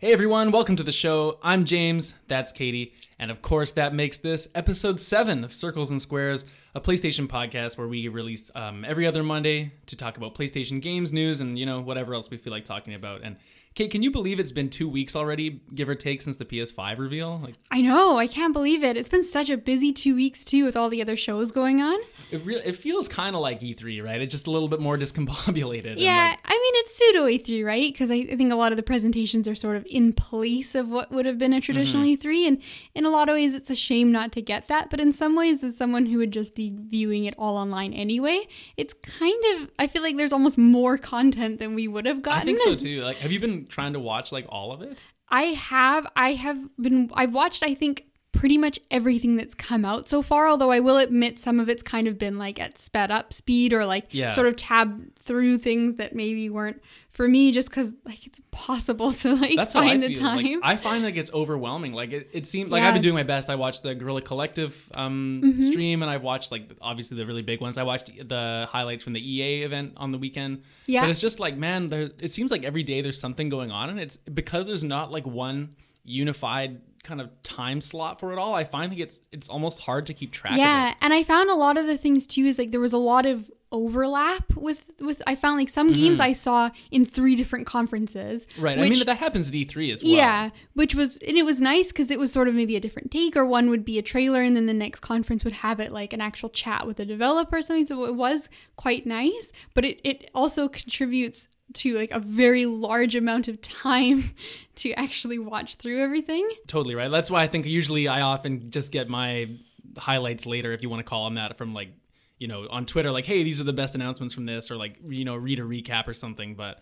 Hey everyone, welcome to the show. I'm James, that's Katie, and of course, that makes this episode 7 of Circles and Squares, a PlayStation podcast where we release um, every other Monday to talk about PlayStation games, news, and you know, whatever else we feel like talking about. And Kate, can you believe it's been two weeks already, give or take, since the PS5 reveal? Like, I know, I can't believe it. It's been such a busy two weeks too with all the other shows going on. it really it feels kind of like E3, right? It's just a little bit more discombobulated. Yeah, like, I mean it's pseudo E3, right? Because I, I think a lot of the presentations are sort of in place of what would have been a traditional Mm-hmm. E3, and in a lot of ways it's a shame not to get that. But in some ways, as someone who would just be viewing it all online anyway, it's kind of I feel like there's almost more content than we would have gotten. I think so too. Like, have you been trying to watch like all of it? I have I have been I've watched I think pretty much everything that's come out so far although I will admit some of it's kind of been like at sped up speed or like Yeah. sort of tab through things that maybe weren't for me just cuz like it's impossible to like That's find feel. the time. Like, I find like it's overwhelming. Like it, it seemed like Yeah. I've been doing my best. I watched the Guerrilla Collective um, Mm-hmm. stream, and I've watched like obviously the really big ones. I watched the highlights from the EA event on the weekend. Yeah. but it's just like man, there. It seems like every day there's something going on, and it's because there's not like one unified kind of time slot for it all. I find like it's it's almost hard to keep track yeah, and I found a lot of the things too is like there was a lot of overlap with with I found like some games I saw in three different conferences. Mm-hmm. Right. I which- mean that happens at E3 as well. Yeah, which was and it was nice because it was sort of maybe a different take, or one would be a trailer, and then the next conference would have it like an actual chat with a developer or something. So it was quite nice, but it it also contributes to like a very large amount of time to actually watch through everything. Totally right. That's why I think usually I often just get my highlights later, if you want to call them that, from like, you know, on Twitter, like, hey, these are the best announcements from this, or like, you know, read a recap or something. But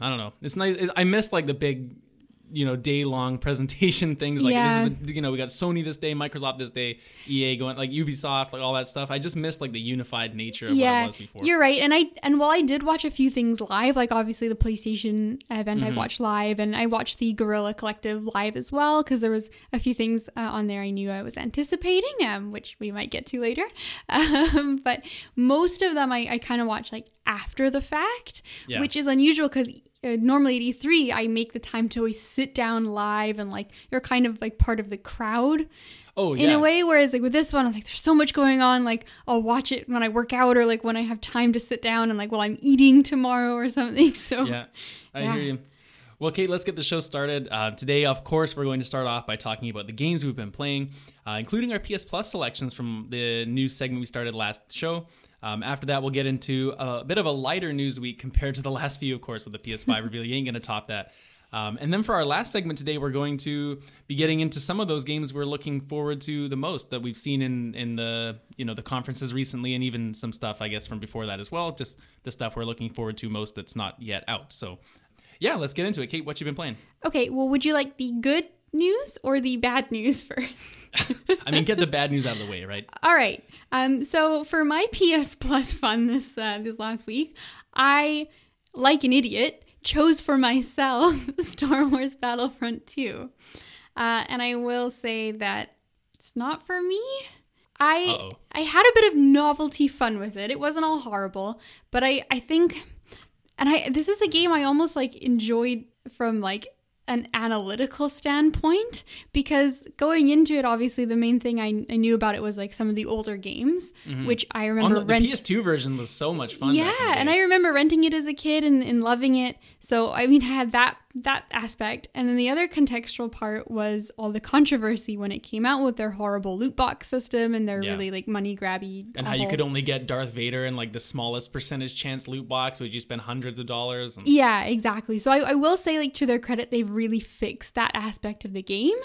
I don't know. It's nice. I miss like the big, you know, day long presentation things. Like, Yeah. this is the, you know, we got Sony this day, Microsoft this day, EA going, like Ubisoft, like all that stuff. I just missed like the unified nature of what it yeah, was before. you're right. And I and while I did watch a few things live, like obviously the PlayStation event Mm-hmm. I watched live, and I watched the Guerrilla Collective live as well because there was a few things uh, on there I knew I was anticipating, um, which we might get to later. Um, but most of them I, I kind of watch like after the fact, Yeah. which is unusual because. Uh, normally at E3, I make the time to always sit down live and like you're kind of like part of the crowd oh, in a way whereas like with this one i was like there's so much going on like i'll watch it when i work out or like when i have time to sit down and like while i'm eating tomorrow or something so Yeah, I Yeah. hear you. Well, Kate, let's get the show started. Uh, today, of course, we're going to start off by talking about the games we've been playing, uh, including our PS Plus selections from the new segment we started last show. Um, after that, we'll get into a bit of a lighter news week compared to the last few, of course, with the PS5 reveal. You ain't going to top that. Um, and then for our last segment today, we're going to be getting into some of those games we're looking forward to the most that we've seen in in the you know the conferences recently, and even some stuff I guess from before that as well. Just the stuff we're looking forward to most that's not yet out. So yeah, let's get into it. Kate, what you been playing? okay well would you like the good news or the bad news first I mean, get the bad news out of the way, right? all right um so for my ps plus fun this uh, this last week i like an idiot chose for myself star wars battlefront 2 uh, and i will say that it's not for me I Uh-oh. I had a bit of novelty fun with it. It wasn't all horrible, but I I think and I this is a game I almost like enjoyed from like an analytical standpoint because going into it obviously the main thing I, I knew about it was like some of the older games mm-hmm. which I remember the, the rent- PS2 version was so much fun. yeah, and I remember renting it as a kid and, and loving it. So I mean, I had that that aspect, and then the other contextual part was all the controversy when it came out with their horrible loot box system and their Yeah. really like money grabby. and how you could only get Darth Vader in like the smallest percentage chance loot box, which you spend hundreds of dollars. And, Yeah, exactly. So I, I will say, like to their credit, they've really fixed that aspect of the game.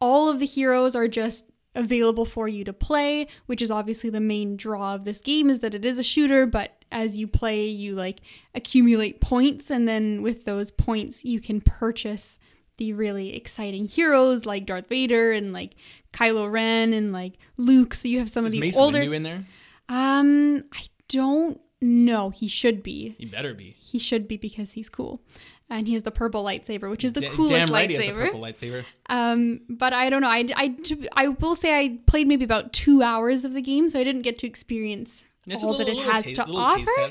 All of the heroes are just available for you to play, which is obviously the main draw of this game is that it is a shooter, but as you play, you like accumulate points, and then with those points, you can purchase the really exciting heroes like Darth Vader and like Kylo Ren and like Luke. So you have some Is of the Mace older. Windu in there? um, I don't know. He should be. He better be. He should be because he's cool. And he has the purple lightsaber, which is the Da- coolest damn right he has the lightsaber. purple lightsaber. Um, but I don't know. I, I, I will say I played maybe about two hours of the game, so I didn't get to experience It's all little, that it little has taste, to offer.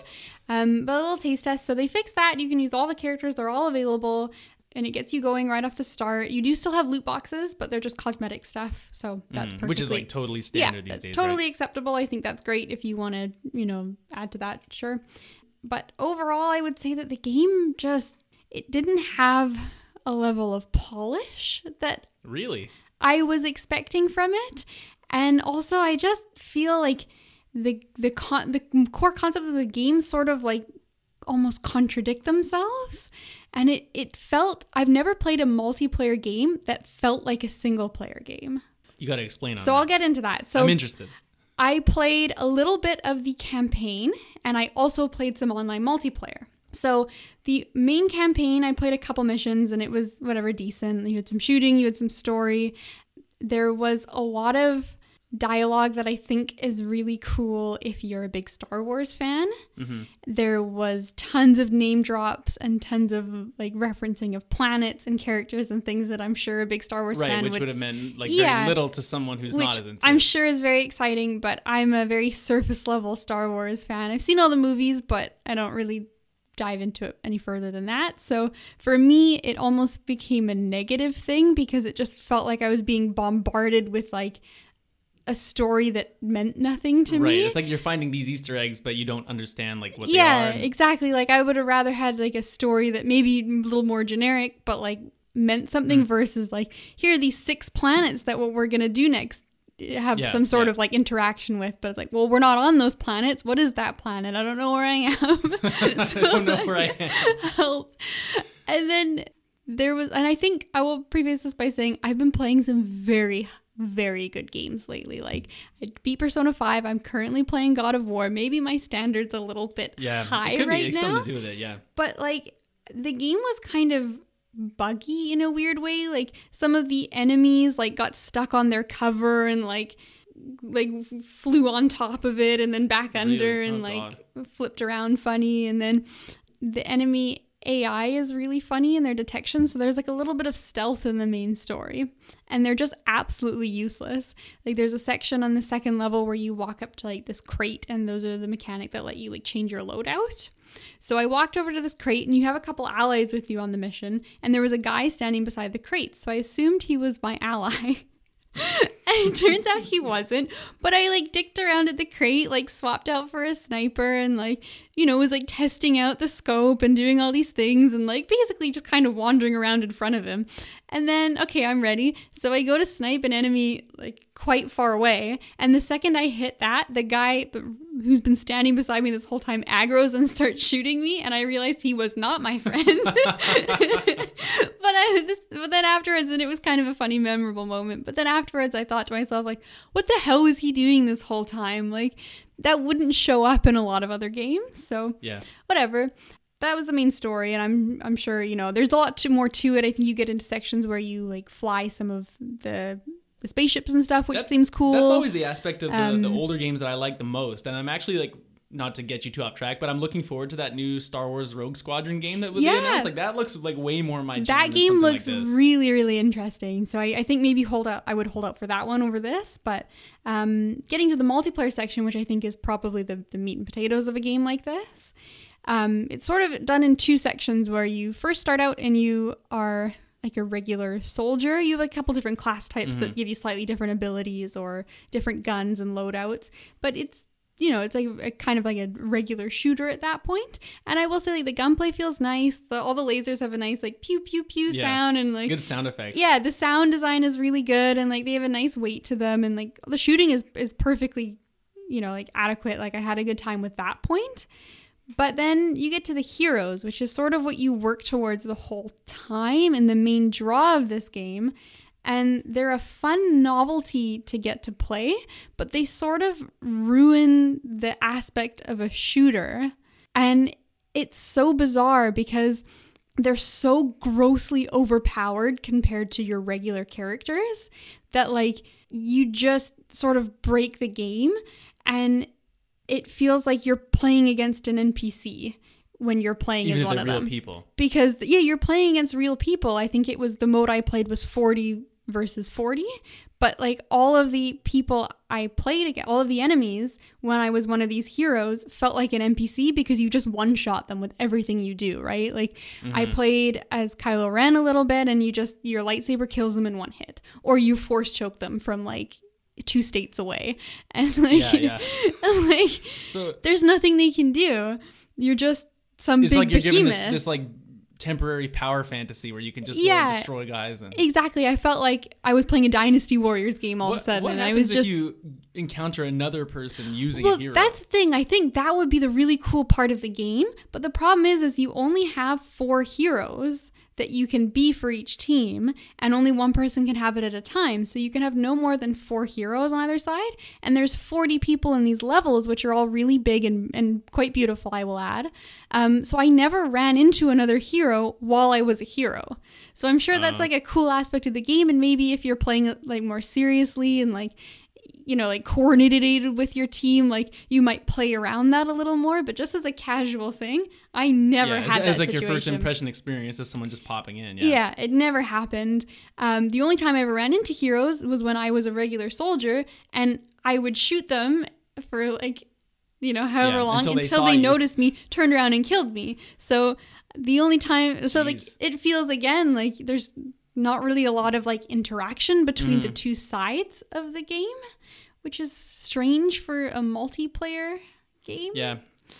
Um, but a little taste test. So they fixed that. You can use all the characters. They're all available. and it gets you going right off the start. You do still have loot boxes, but they're just cosmetic stuff, so that's Mm, Which is like totally yeah, standard these that's days. totally right? acceptable. I think that's great if you want to, you know, add to that, sure. But overall, I would say that the game just it didn't have a level of polish that Really? I was expecting from it. And also I just feel like the the con- the core concepts of the game sort of like almost contradict themselves. And it it felt I've never played a multiplayer game that felt like a single player game. You got to explain on So that. I'll get into that. So I'm interested. I played a little bit of the campaign and I also played some online multiplayer. So the main campaign, I played a couple missions and it was whatever decent. You had some shooting, you had some story. There was a lot of dialogue that I think is really cool if you're a big Star Wars fan. Mm-hmm. There was tons of name drops and tons of like referencing of planets and characters and things that I'm sure a big Star Wars Right, fan which would would have meant like Yeah. very little to someone who's not as into I'm sure is very exciting, but I'm a very surface level Star Wars fan. I've seen all the movies, but I don't really dive into it any further than that. So for me, it almost became a negative thing because it just felt like I was being bombarded with like a story that meant nothing to me. right. me. It's like you're finding these Easter eggs, but you don't understand like what they yeah, and- exactly. Like I would have rather had like a story that maybe a little more generic, but like meant something mm. versus like here are these six planets that what we're gonna do next eh, have Yeah, some sort yeah. of like interaction with. But it's like, well, we're not on those planets. What is that planet? I don't know where I am. I don't know where I am. help. And then there was, and I think I will preface this by saying I've been playing some very, very good games lately. Like I beat Persona 5. I'm currently playing God of War. Maybe my standards a little bit Yeah, high right be now. something to do with it. Yeah, But like the game was kind of buggy in a weird way. Like some of the enemies like got stuck on their cover and like like flew on top of it and then back under Really? and Oh, like flipped around funny and then the enemy AI is really funny in their detection so there's like a little bit of stealth in the main story and they're just absolutely useless like there's a section on the second level where you walk up to like this crate and those are the mechanic that let you like change your loadout so I walked over to this crate, and you have a couple allies with you on the mission, and there was a guy standing beside the crate. So I assumed he was my ally. and it turns out he wasn't. But I like dicked around at the crate, like swapped out for a sniper, and like, you know, was like testing out the scope and doing all these things, and like basically just kind of wandering around in front of him. And then, okay, I'm ready. So I go to snipe an enemy like quite far away. And the second I hit that, the guy who's been standing beside me this whole time aggroes and starts shooting me. And I realized he was not my friend. but I, this, but then afterwards, and it was kind of a funny, memorable moment. But then afterwards, I thought to myself, like, what the hell was he doing this whole time? Like, that wouldn't show up in a lot of other games. So yeah. whatever. That was the main story, and I'm I'm sure you know there's a lot to, more to it. I think you get into sections where you like fly some of the the spaceships and stuff, which That's- seems cool. That's always the aspect of the, Um, the older games that I like the most, and I'm actually like. Not to get you too off track, but I'm looking forward to that new Star Wars Rogue Squadron game that was Yeah. announced. Like that looks like way more my that game like looks this. really really interesting. So I, I think maybe hold out. I would hold out for that one over this. But um, getting to the multiplayer section, which I think is probably the the meat and potatoes of a game like this. Um, it's sort of done in two sections where you first start out and you are like a regular soldier. You have a couple different class types Mm-hmm. that give you slightly different abilities or different guns and loadouts, but it's you know, it's like a, kind of like a regular shooter at that point. And I will say, like the gunplay feels nice. The, all the lasers have a nice like pew pew pew Yeah. sound, and like Good sound effects. yeah, the sound design is really good, and like they have a nice weight to them, and like the shooting is is perfectly, you know, like adequate. Like I had a good time with that point. But then you get to the heroes, which is sort of what you work towards the whole time and the main draw of this game. And they're a fun novelty to get to play, but they sort of ruin the aspect of a shooter. And it's so bizarre because they're so grossly overpowered compared to your regular characters that like you just sort of break the game and it feels like you're playing against an NPC when you're playing even as one of real them. people. because yeah you're playing against real people. I think it was the mode i played was 40 versus 40 but like all of the people I played against, all of the enemies when I was one of these heroes felt like an NPC because you just one shot them with everything you do, right? Like I mm-hmm. played as Kylo Ren a little bit and you just, your lightsaber kills them in one hit, or you force choke them from like two states away. And like, Yeah, yeah. like So there's nothing they can do. You're just some it's big like you're given behemoth. this, this like temporary power fantasy where you can just Yeah. like, destroy guys and exactly. I felt like I was playing a Dynasty Warriors game all of a sudden, what and happens I was just if you encounter another person using well a hero? that's the thing i think that would be the really cool part of the game but the problem is is you only have four heroes that you can be for each team and only one person can have it at a time. So you can have no more than four heroes on either side and there's 40 people in these levels which are all really big and, and quite beautiful i will add. Um, so i never ran into another hero while i was a hero. So i'm sure that's like a cool aspect of the game and maybe if you're playing it like more seriously and like you know, like coordinated with your team, like you might play around that a little more. But just as a casual thing, I never yeah, had as, that as like situation. your first impression experience as someone just popping in. Yeah. Yeah, it never happened. Um, the only time I ever ran into heroes was when I was a regular soldier, and I would shoot them for like, you know, however Yeah, long until until they they, saw you. noticed me, turned around and killed me. So the only time, so like it feels again like there's not really a lot of like interaction between Mm. the two sides of the game, which is strange for a multiplayer game. Yeah.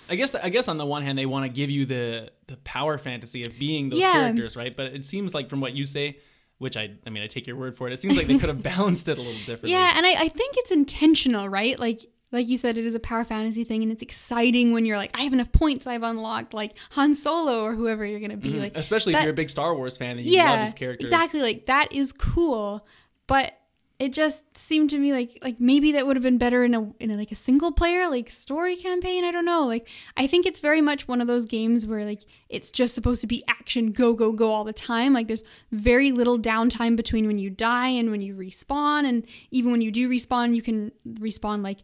I guess I guess on the one hand they want to give you the the power fantasy of being those Yeah. characters, right? But it seems like from what you say, which I I mean I take your word for it, it seems like they could have balanced it a little differently. Yeah, and I, I think it's intentional, right? Like like you said, it is a power fantasy thing, and it's exciting when you're like, I have enough points I've unlocked, like Han Solo or whoever you're gonna be. Mm-hmm. Like, Especially that- if you're a big Star Wars fan and you love yeah, these characters. exactly. Like that is cool, but it just seemed to me like like maybe that would have been better in a in a, like a single player like story campaign. I don't know. Like I think it's very much one of those games where like it's just supposed to be action, go go go all the time. Like there's very little downtime between when you die and when you respawn, and even when you do respawn, you can respawn like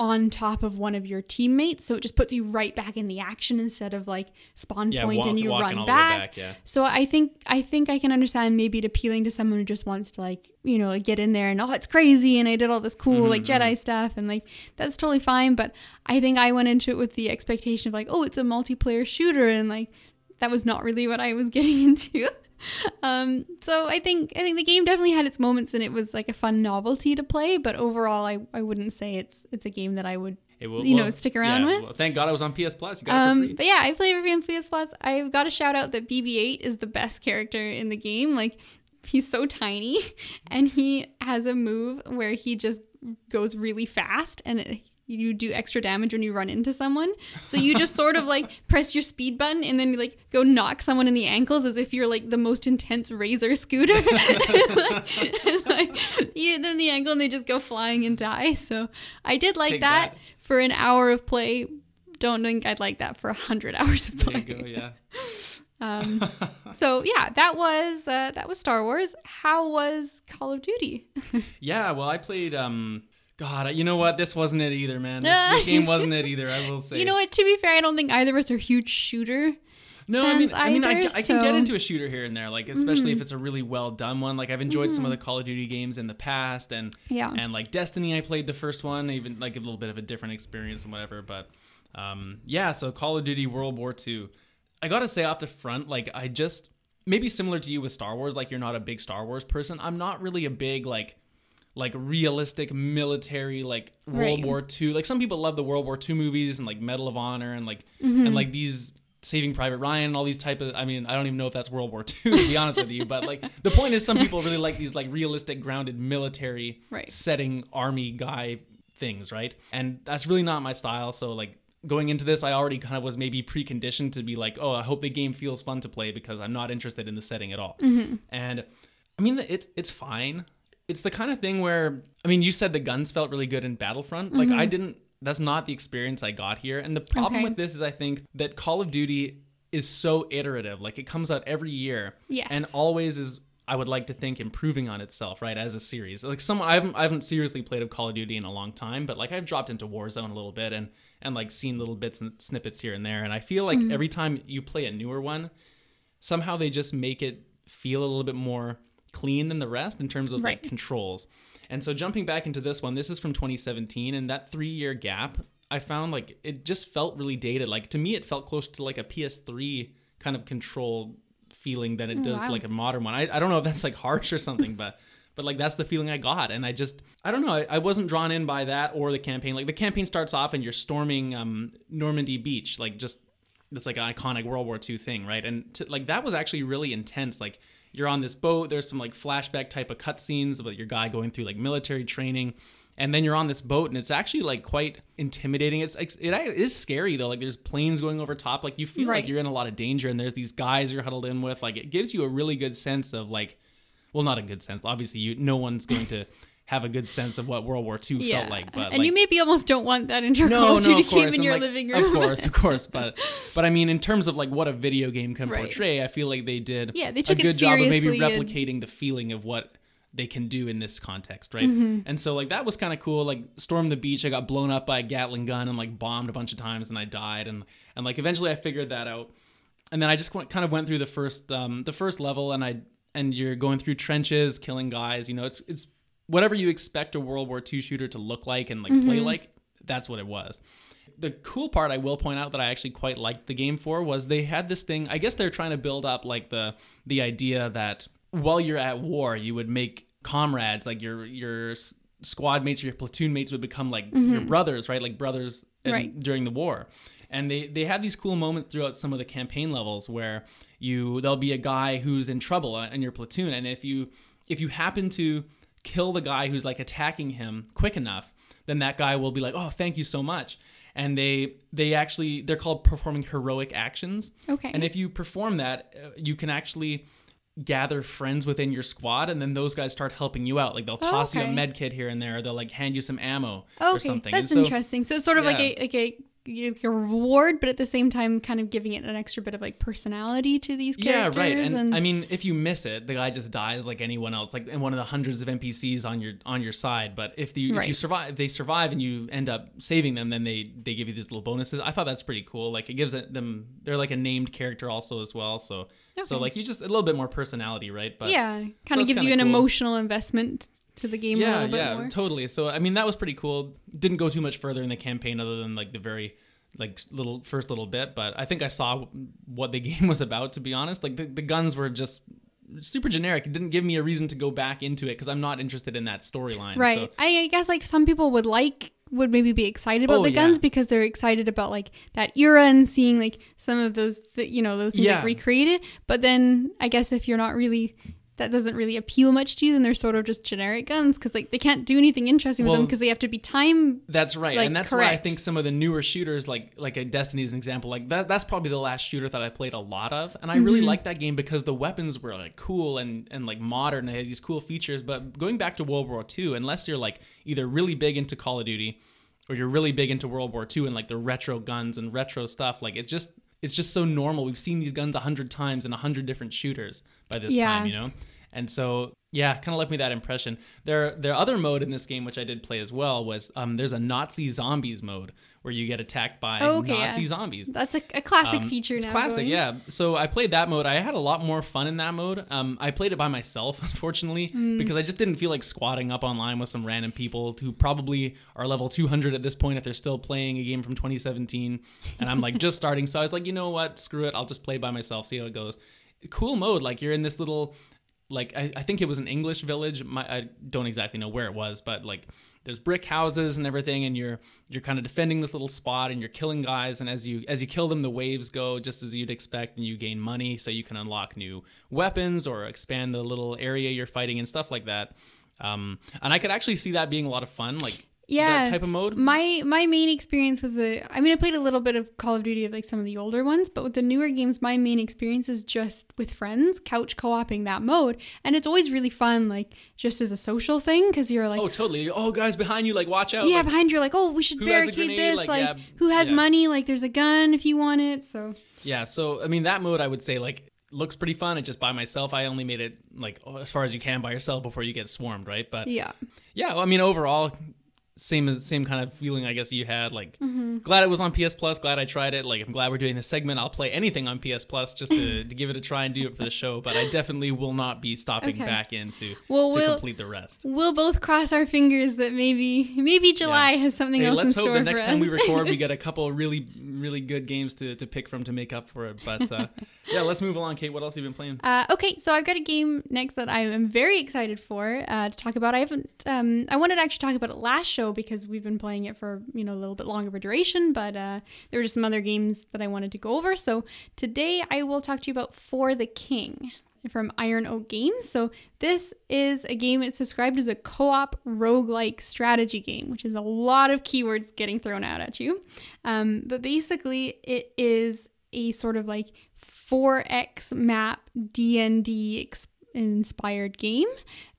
on top of one of your teammates so it just puts you right back in the action instead of like spawn Yeah, point walk- and you run all the way back. back, yeah. So I think I think I can understand maybe it appealing to someone who just wants to like you know like get in there and oh it's crazy and I did all this cool like Mm-hmm, Jedi stuff and like that's totally fine. But I think I went into it with the expectation of like oh it's a multiplayer shooter and like that was not really what I was getting into. um, so I think I think the game definitely had its moments and it was like a fun novelty to play. But overall, I, I wouldn't say it's it's a game that I would It will- you know well, stick around yeah, with. well, thank God I was on PS Plus. You got it for Um, but yeah, I play Review on PS Plus. I've got to shout out that BB-8 is the best character in the game. Like, he's so tiny, and he has a move where he just goes really fast, and it, you do extra damage when you run into someone. So you just sort of like press your speed button, and then you like go knock someone in the ankles as if you're like the most intense razor scooter. like, and, like, you hit them in the ankle, and they just go flying and die. So I did like that that. for an hour of play don't think I'd like that for a hundred hours of there play. you go. Yeah. Um, so yeah, that was uh, that was Star Wars. How was Call of Duty? Yeah, well, I played. um God, you know what? This wasn't it either, man. This, this game wasn't it either. I will say. You know what? To be fair, I don't think either of us are huge shooter. No, I mean, fans I mean, I, either, I can get Mm-hmm. into a shooter here and there, like especially if it's a really well done one. Like I've enjoyed some of the Call of Duty games in the past, and Yeah. and like Destiny, I played the first one, even like a little bit of a different experience and whatever. But um, yeah, so Call of Duty World War II. I gotta say off the front, like I just maybe similar to you with Star Wars, like you're not a big Star Wars person. I'm not really a big like like realistic military like World Right. War II. Like some people love the World War II movies and like Medal of Honor and like Mm-hmm. and like these Saving Private Ryan and all these type of I mean I don't even know if that's World War II to be honest with you, but like the point is some people really like these like realistic grounded military Right. setting army guy things, right? And that's really not my style. So like going into this, I already kind of was maybe preconditioned to be like, oh, I hope the game feels fun to play because I'm not interested in the setting at all. And I mean, it's it's fine. It's the kind of thing where I mean, you said the guns felt really good in Battlefront. Like mm-hmm. I didn't. That's not the experience I got here. And the problem Okay. with this is, I think that Call of Duty is so iterative. Like it comes out every year, Yes. and always is. I would like to think improving on itself, right, as a series. Like some, I haven't, I haven't seriously played a Call of Duty in a long time, but like I've dropped into Warzone a little bit and and like seen little bits and snippets here and there, and I feel like mm-hmm. every time you play a newer one, somehow they just make it feel a little bit more clean than the rest in terms of like controls. And so jumping back into this one, this is from 2017, and that three year gap, I found like it just felt really dated. Like to me, it felt close to like a PS3 kind of control feeling than it does wow. like a modern one. I, I don't know if that's like harsh or something, but but like that's the feeling I got, and I just I don't know. I, I wasn't drawn in by that or the campaign. Like the campaign starts off and you're storming um, Normandy Beach, like just that's like an iconic World War II thing, right? And to, like that was actually really intense. Like you're on this boat. There's some like flashback type of cutscenes about your guy going through like military training, and then you're on this boat, and it's actually like quite intimidating. It's it is scary though. Like there's planes going over top. Like you feel Right. like you're in a lot of danger, and there's these guys you're huddled in with. Like it gives you a really good sense of like, well, not a good sense. Obviously, you no one's going to have a good sense of what World War II Yeah. felt like. But and like, you maybe almost don't want that in your no, Call of no, Duty of course. game in your like, living room. Of course, of course. But but I mean, in terms of like what a video game can Right. portray, I feel like they did Yeah, they took a good job of maybe seriously and- replicating the feeling of what they can do in this context, right? Mm-hmm. And so like that was kind of cool. Like storm the beach, I got blown up by a Gatling gun and like bombed a bunch of times, and I died, and and like eventually I figured that out. And then I just went, kind of went through the first um, the first level, and I and you're going through trenches, killing guys. You know, it's it's whatever you expect a World War II shooter to look like and like play like. That's what it was. The cool part I will point out that I actually quite liked the game for was they had this thing. I guess they're trying to build up like the the idea that while you're at war, you would make comrades like your your squad mates or your platoon mates would become like your brothers, right? Like brothers in- Right. during the war. And they they had these cool moments throughout some of the campaign levels where you there'll be a guy who's in trouble uh, in your platoon and if you if you happen to kill the guy who's like attacking him quick enough, then that guy will be like, "Oh, thank you so much." And they they actually they're called performing heroic actions. Okay. And if you perform that, uh, you can actually gather friends within your squad and then those guys start helping you out like they'll toss you a med kit here and there or they'll like hand you some ammo or something that's so- interesting. So it's sort of Yeah. like a like a reward, but at the same time, kind of giving it an extra bit of like personality to these characters. Yeah, right. And, and I mean, if you miss it, the guy just dies like anyone else, like in one of the hundreds of NPCs on your on your side. But if the if you survive, if they survive and you end up saving them, then they they give you these little bonuses. I thought that's pretty cool. Like it gives them they're like a named character also as well. So so like you just a little bit more personality, right? But yeah, kind that's of gives you an cool. emotional investment to the game a yeah, little bit yeah, more. totally. So I mean, that was pretty cool. Didn't go too much further in the campaign other than like the very like little first little bit, but I think I saw what the game was about. To be honest, like the, the guns were just super generic. It didn't give me a reason to go back into it because I'm not interested in that storyline. Right. So, I, I guess like some people would like would maybe be excited about Oh, the yeah. guns because they're excited about like that era and seeing like some of those th- you know those things Yeah. like recreated. But then I guess if you're not really that doesn't really appeal much to you, then they're sort of just generic guns because like they can't do anything interesting with them because they have to be time. That's right, Like, and that's why I think some of the newer shooters, like like a Destiny is an example, like that. That's probably the last shooter that I played a lot of, and I Mm-hmm. really liked that game because the weapons were like cool and and like modern. They had these cool features. But going back to World War II, unless you're like either really big into Call of Duty, or you're really big into World War II and like the retro guns and retro stuff, like it just it's just so normal. We've seen these guns a hundred times in a hundred different shooters by this Yeah. time, you know. And so, yeah, kind of left me that impression. There, the other mode in this game, which I did play as well, was um, there's a Nazi zombies mode where you get attacked by Oh, okay, Nazi yeah. zombies. That's a, a classic Um, feature It's classic, going. yeah. So I played that mode. I had a lot more fun in that mode. Um, I played it by myself, unfortunately, Mm. because I just didn't feel like squatting up online with some random people who probably are level 200 at this point if they're still playing a game from 2017. And I'm like just starting. So I was like, you know what? Screw it. I'll just play by myself, see how it goes. Cool mode. Like you're in this little like I, I think it was an English village. My, I don't exactly know where it was, but like there's brick houses and everything, and you're you're kind of defending this little spot, and you're killing guys. And as you as you kill them, the waves go just as you'd expect, and you gain money, so you can unlock new weapons or expand the little area you're fighting and stuff like that. Um, and I could actually see that being a lot of fun, like Yeah. that type of mode. My my main experience with the I mean I played a little bit of Call of Duty of like some of the older ones, but with the newer games my main experience is just with friends, couch co-oping that mode, and it's always really fun like just as a social thing cuz you're like Oh, totally. Oh, guys behind you, like watch out. yeah, like, behind you're like, "Oh, we should who has a barricade this." Like, Like, yeah, who has yeah. money? Like there's a gun if you want it. So Yeah, so I mean that mode I would say like looks pretty fun. It just by myself. I only made it like as far as you can by yourself before you get swarmed, right? But yeah. yeah, well, I mean overall same as same kind of feeling I guess you had. Like Mm-hmm. glad it was on PS Plus. Glad I tried it. Like I'm glad we're doing this segment. I'll play anything on PS Plus just to, to give it a try and do it for the show. But I definitely will not be stopping Okay. back in to, Well, to we'll- complete the rest. We'll both cross our fingers that maybe maybe July has something Hey, else in let's store hope the next time we record, we get a couple of really, really good games to, to pick from to make up for it. But uh, yeah, let's move along. Kate, what else have you been playing? Uh, okay, so I've got a game next that I am very excited for uh, to talk about. I haven't. Um, I wanted to actually talk about it last show because we've been playing it for you know a little bit longer of a duration, but uh, there were just some other games that I wanted to go over. So today I will talk to you about For the King from Iron Oak Games. So this is a game. It's described as a co-op roguelike strategy game, which is a lot of keywords getting thrown out at you. Um, but basically, it is a sort of like 4x map D&D ex- inspired game.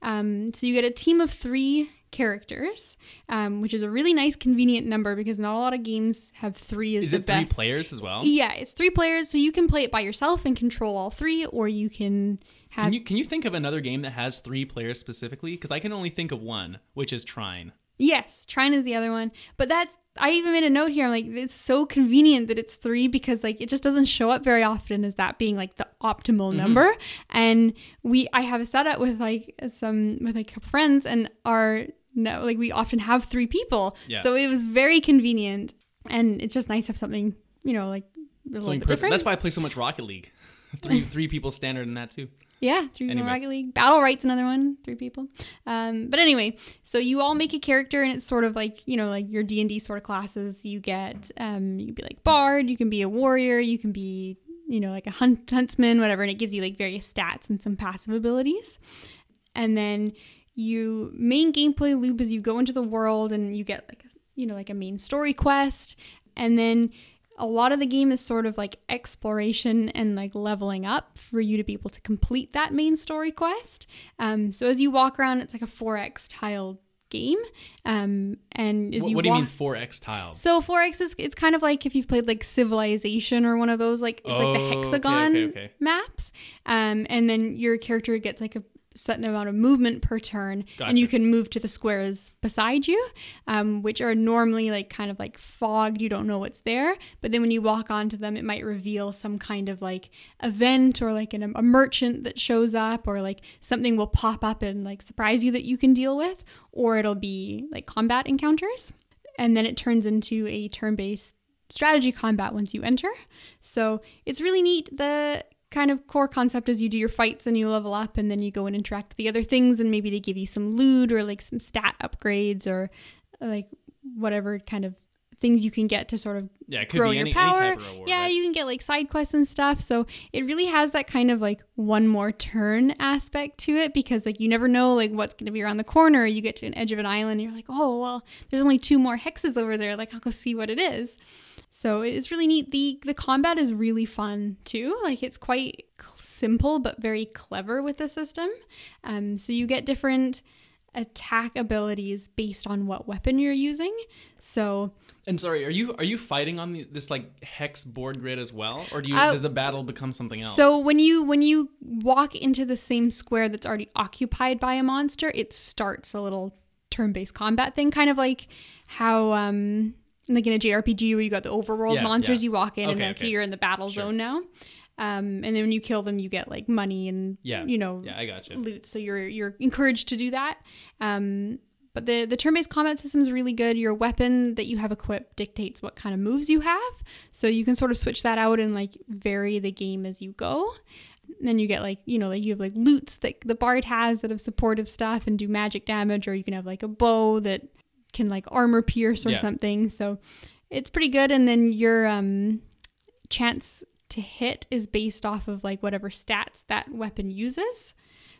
Um, so you get a team of three characters, um, which is a really nice, convenient number because not a lot of games have three as Is the it three players as well? Yeah, it's three players, so you can play it by yourself and control all three, or you can have. Can you can you think of another game that has three players specifically? Because I can only think of one, which is Trine. Yes, Trine is the other one. But that's I even made a note here. I'm like, it's so convenient that it's three because like it just doesn't show up very often as that being like the optimal Mm-hmm. number. And we I have a setup with like some with like a couple friends and our no like we often have three people. Yeah. So it was very convenient. And it's just nice to have something, you know, like a little Something different. That's why I play so much Rocket League. three three people standard in that too. Yeah, three Anyway. Rocket League. Battlerite's another one, three people. Um, but anyway, so you all make a character, and it's sort of like you know, like your D and D sort of classes. You get, um, you can be like bard, you can be a warrior, you can be, you know, like a hunt huntsman, whatever, and it gives you like various stats and some passive abilities. And then you main gameplay loop is you go into the world and you get like you know like a main story quest, and then a lot of the game is sort of like exploration and like leveling up for you to be able to complete that main story quest. Um, so as you walk around, it's like a 4x tiled game. Um, and as What, you what do you mean four X tiles? so 4x is it's kind of like if you've played like Civilization or one of those like it's like Oh, the okay, hexagon okay, okay. maps. Um, and then your character gets like a certain amount of movement per turn, Gotcha. and you can move to the squares beside you, um, which are normally like kind of like fogged. You don't know what's there, but then when you walk onto them, it might reveal some kind of like event or like an, a merchant that shows up, or like something will pop up and like surprise you that you can deal with, or it'll be like combat encounters, and then it turns into a turn-based strategy combat once you enter. So it's really neat. The kind of core concept is you do your fights and you level up and then you go and interact with the other things and maybe they give you some loot or like some stat upgrades or like whatever kind of things you can get to sort of yeah, it could grow be your any, power. any reward. yeah, right? you can get like side quests and stuff. So it really has that kind of like one more turn aspect to it because like you never know like what's going to be around the corner. You get to an edge of an island and you're like, oh, well, there's only two more hexes over there. Like I'll go see what it is. So it's really neat. The the combat is really fun too. Like it's quite simple but very clever with the system. Um, so you get different attack abilities based on what weapon you're using. So And sorry, are you are you fighting on the, this like hex board grid as well, or do you Uh, does the battle become something else? So when you when you walk into the same square that's already occupied by a monster, it starts a little turn-based combat thing, kind of like how um like in a JRPG where you got the overworld Yeah, monsters, yeah. you walk in and Okay, like okay. you're in the battle Sure. zone now. Um, and then when you kill them, you get like money and yeah, you know yeah, I got you. loot. So you're you're encouraged to do that. Um, but the the turn-based combat system is really good. Your weapon that you have equipped dictates what kind of moves you have, so you can sort of switch that out and like vary the game as you go. And then you get like you know like you have like lutes that the bard has that have supportive stuff and do magic damage, or you can have like a bow that can like armor pierce or Yeah. something. So it's pretty good. And then your um chance to hit is based off of like whatever stats that weapon uses.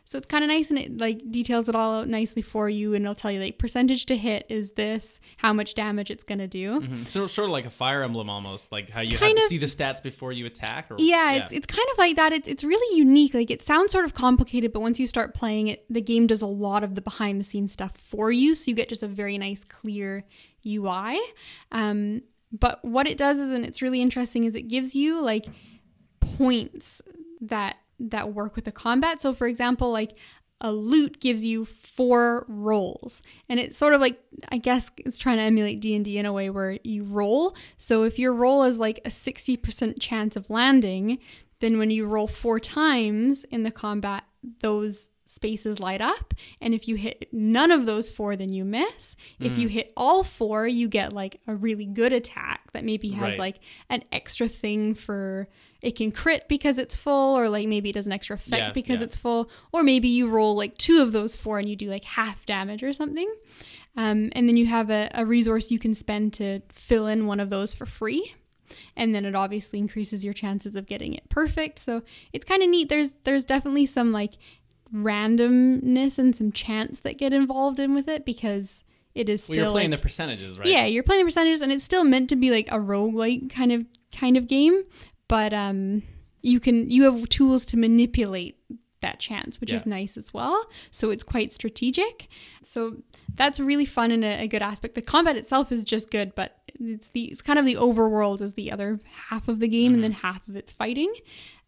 So it's kind of nice and it like details it all out nicely for you and it'll tell you like percentage to hit is this, how much damage it's going to do. Mhm. So sort of like a fire emblem almost, like how you have kind to see the stats before you attack. Or, Yeah, it's it's kind of like that. It's it's really unique. Like it sounds sort of complicated, but once you start playing it, the game does a lot of the behind the scenes stuff for you, so you get just a very nice clear UI. Um, but what it does is, and it's really interesting, is it gives you like points that that work with the combat. So for example, like a lute gives you four rolls and it's sort of like i guess it's trying to emulate d&d in a way where you roll so if your roll is like a 60% chance of landing then when you roll four times in the combat those spaces light up and if you hit none of those four then you miss. If you hit all four you get like a really good attack that maybe has Right. like an extra thing for it can crit because it's full or like maybe it does an extra effect Yeah, because yeah. it's full or maybe you roll like two of those four and you do like half damage or something. Um, and then you have a, a resource you can spend to fill in one of those for free and then it obviously increases your chances of getting it perfect. So it's kind of neat. There's there's definitely some like randomness and some chance that get involved in with it because it is Well, still you're playing like- the percentages, right? yeah, you're playing the percentages, and it's still meant to be like a roguelike kind of kind of game, but um, you can you have tools to manipulate that chance, which is nice as well. So it's quite strategic. So that's really fun and a, a good aspect. The combat itself is just good, but it's the it's kind of the overworld is the other half of the game, and then half of it's fighting.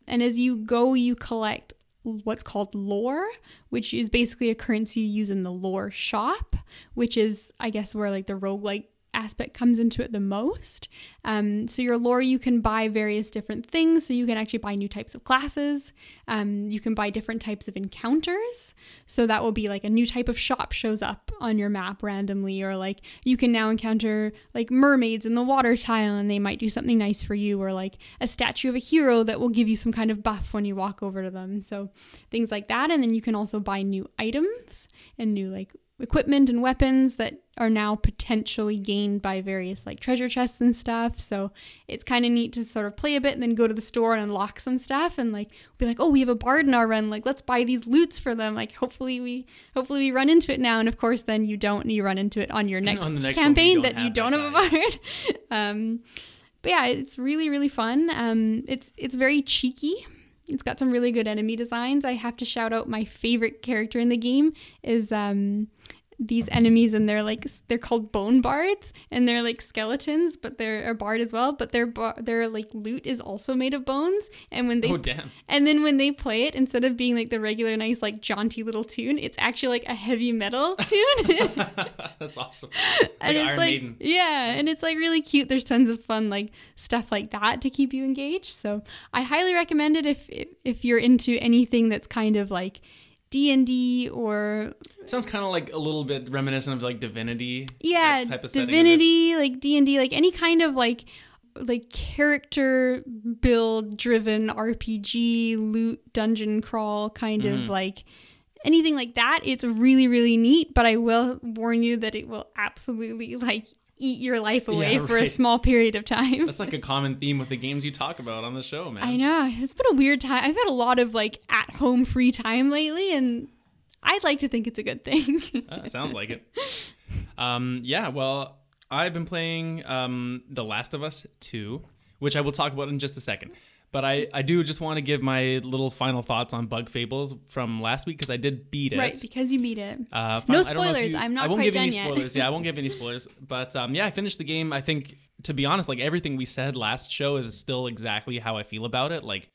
And as you go, you collect what's called lore, which is basically a currency you use in the lore shop, which is, I guess, where like the roguelike aspect comes into it the most. Um, so your lore, you can buy various different things. So you can actually buy new types of classes. Um, you can buy different types of encounters. So that will be like a new type of shop shows up on your map randomly, or like you can now encounter like mermaids in the water tile and they might do something nice for you, or like a statue of a hero that will give you some kind of buff when you walk over to them. So things like that. And then you can also buy new items and new like equipment and weapons that are now potentially gained by various like treasure chests and stuff. So it's kind of neat to sort of play a bit and then go to the store and unlock some stuff and like be like, oh, we have a bard in our run. Like, let's buy these lutes for them. Like, hopefully we hopefully we run into it now. And of course, then you don't. and You run into it on your next, On next one, but you campaign don't that you don't that have a bard. um, but yeah, it's really really fun. Um, it's it's very cheeky. It's got some really good enemy designs. I have to shout out my favorite character in the game is um these enemies and they're like they're called bone bards and they're like skeletons but they're a bard as well but their bar- their like lute is also made of bones and when they Oh damn. and then when they play it instead of being like the regular nice like jaunty little tune it's actually like a heavy metal tune That's awesome. It's and like it's Iron like Maiden. yeah and it's like really cute there's tons of fun like stuff like that to keep you engaged so i highly recommend it if if, if you're into anything that's kind of like d&d or Sounds kind of like a little bit reminiscent of like Divinity. yeah that type of setting, divinity like d&d like any kind of like like character build driven rpg loot dungeon crawl kind Mm-hmm. of like anything like that it's really really neat but i will warn you that it will absolutely like eat your life away Yeah, for a small period of time That's like a common theme with the games you talk about on the show, man. i know it's been a weird time i've had a lot of like at home free time lately and i'd like to think it's a good thing Uh, sounds like it. Um, yeah, well, I've been playing um, The Last of Us 2, which I will talk about in just a second. But I, I do just want to give my little final thoughts on Bug Fables from last week because I did beat it. right because you beat it Uh, No fin- I don't know if spoilers. you- I'm not I won't quite give any yet. spoilers. yeah, I won't give any spoilers. But um, yeah, I finished the game. I think, to be honest, like everything we said last show is still exactly how I feel about it. Like,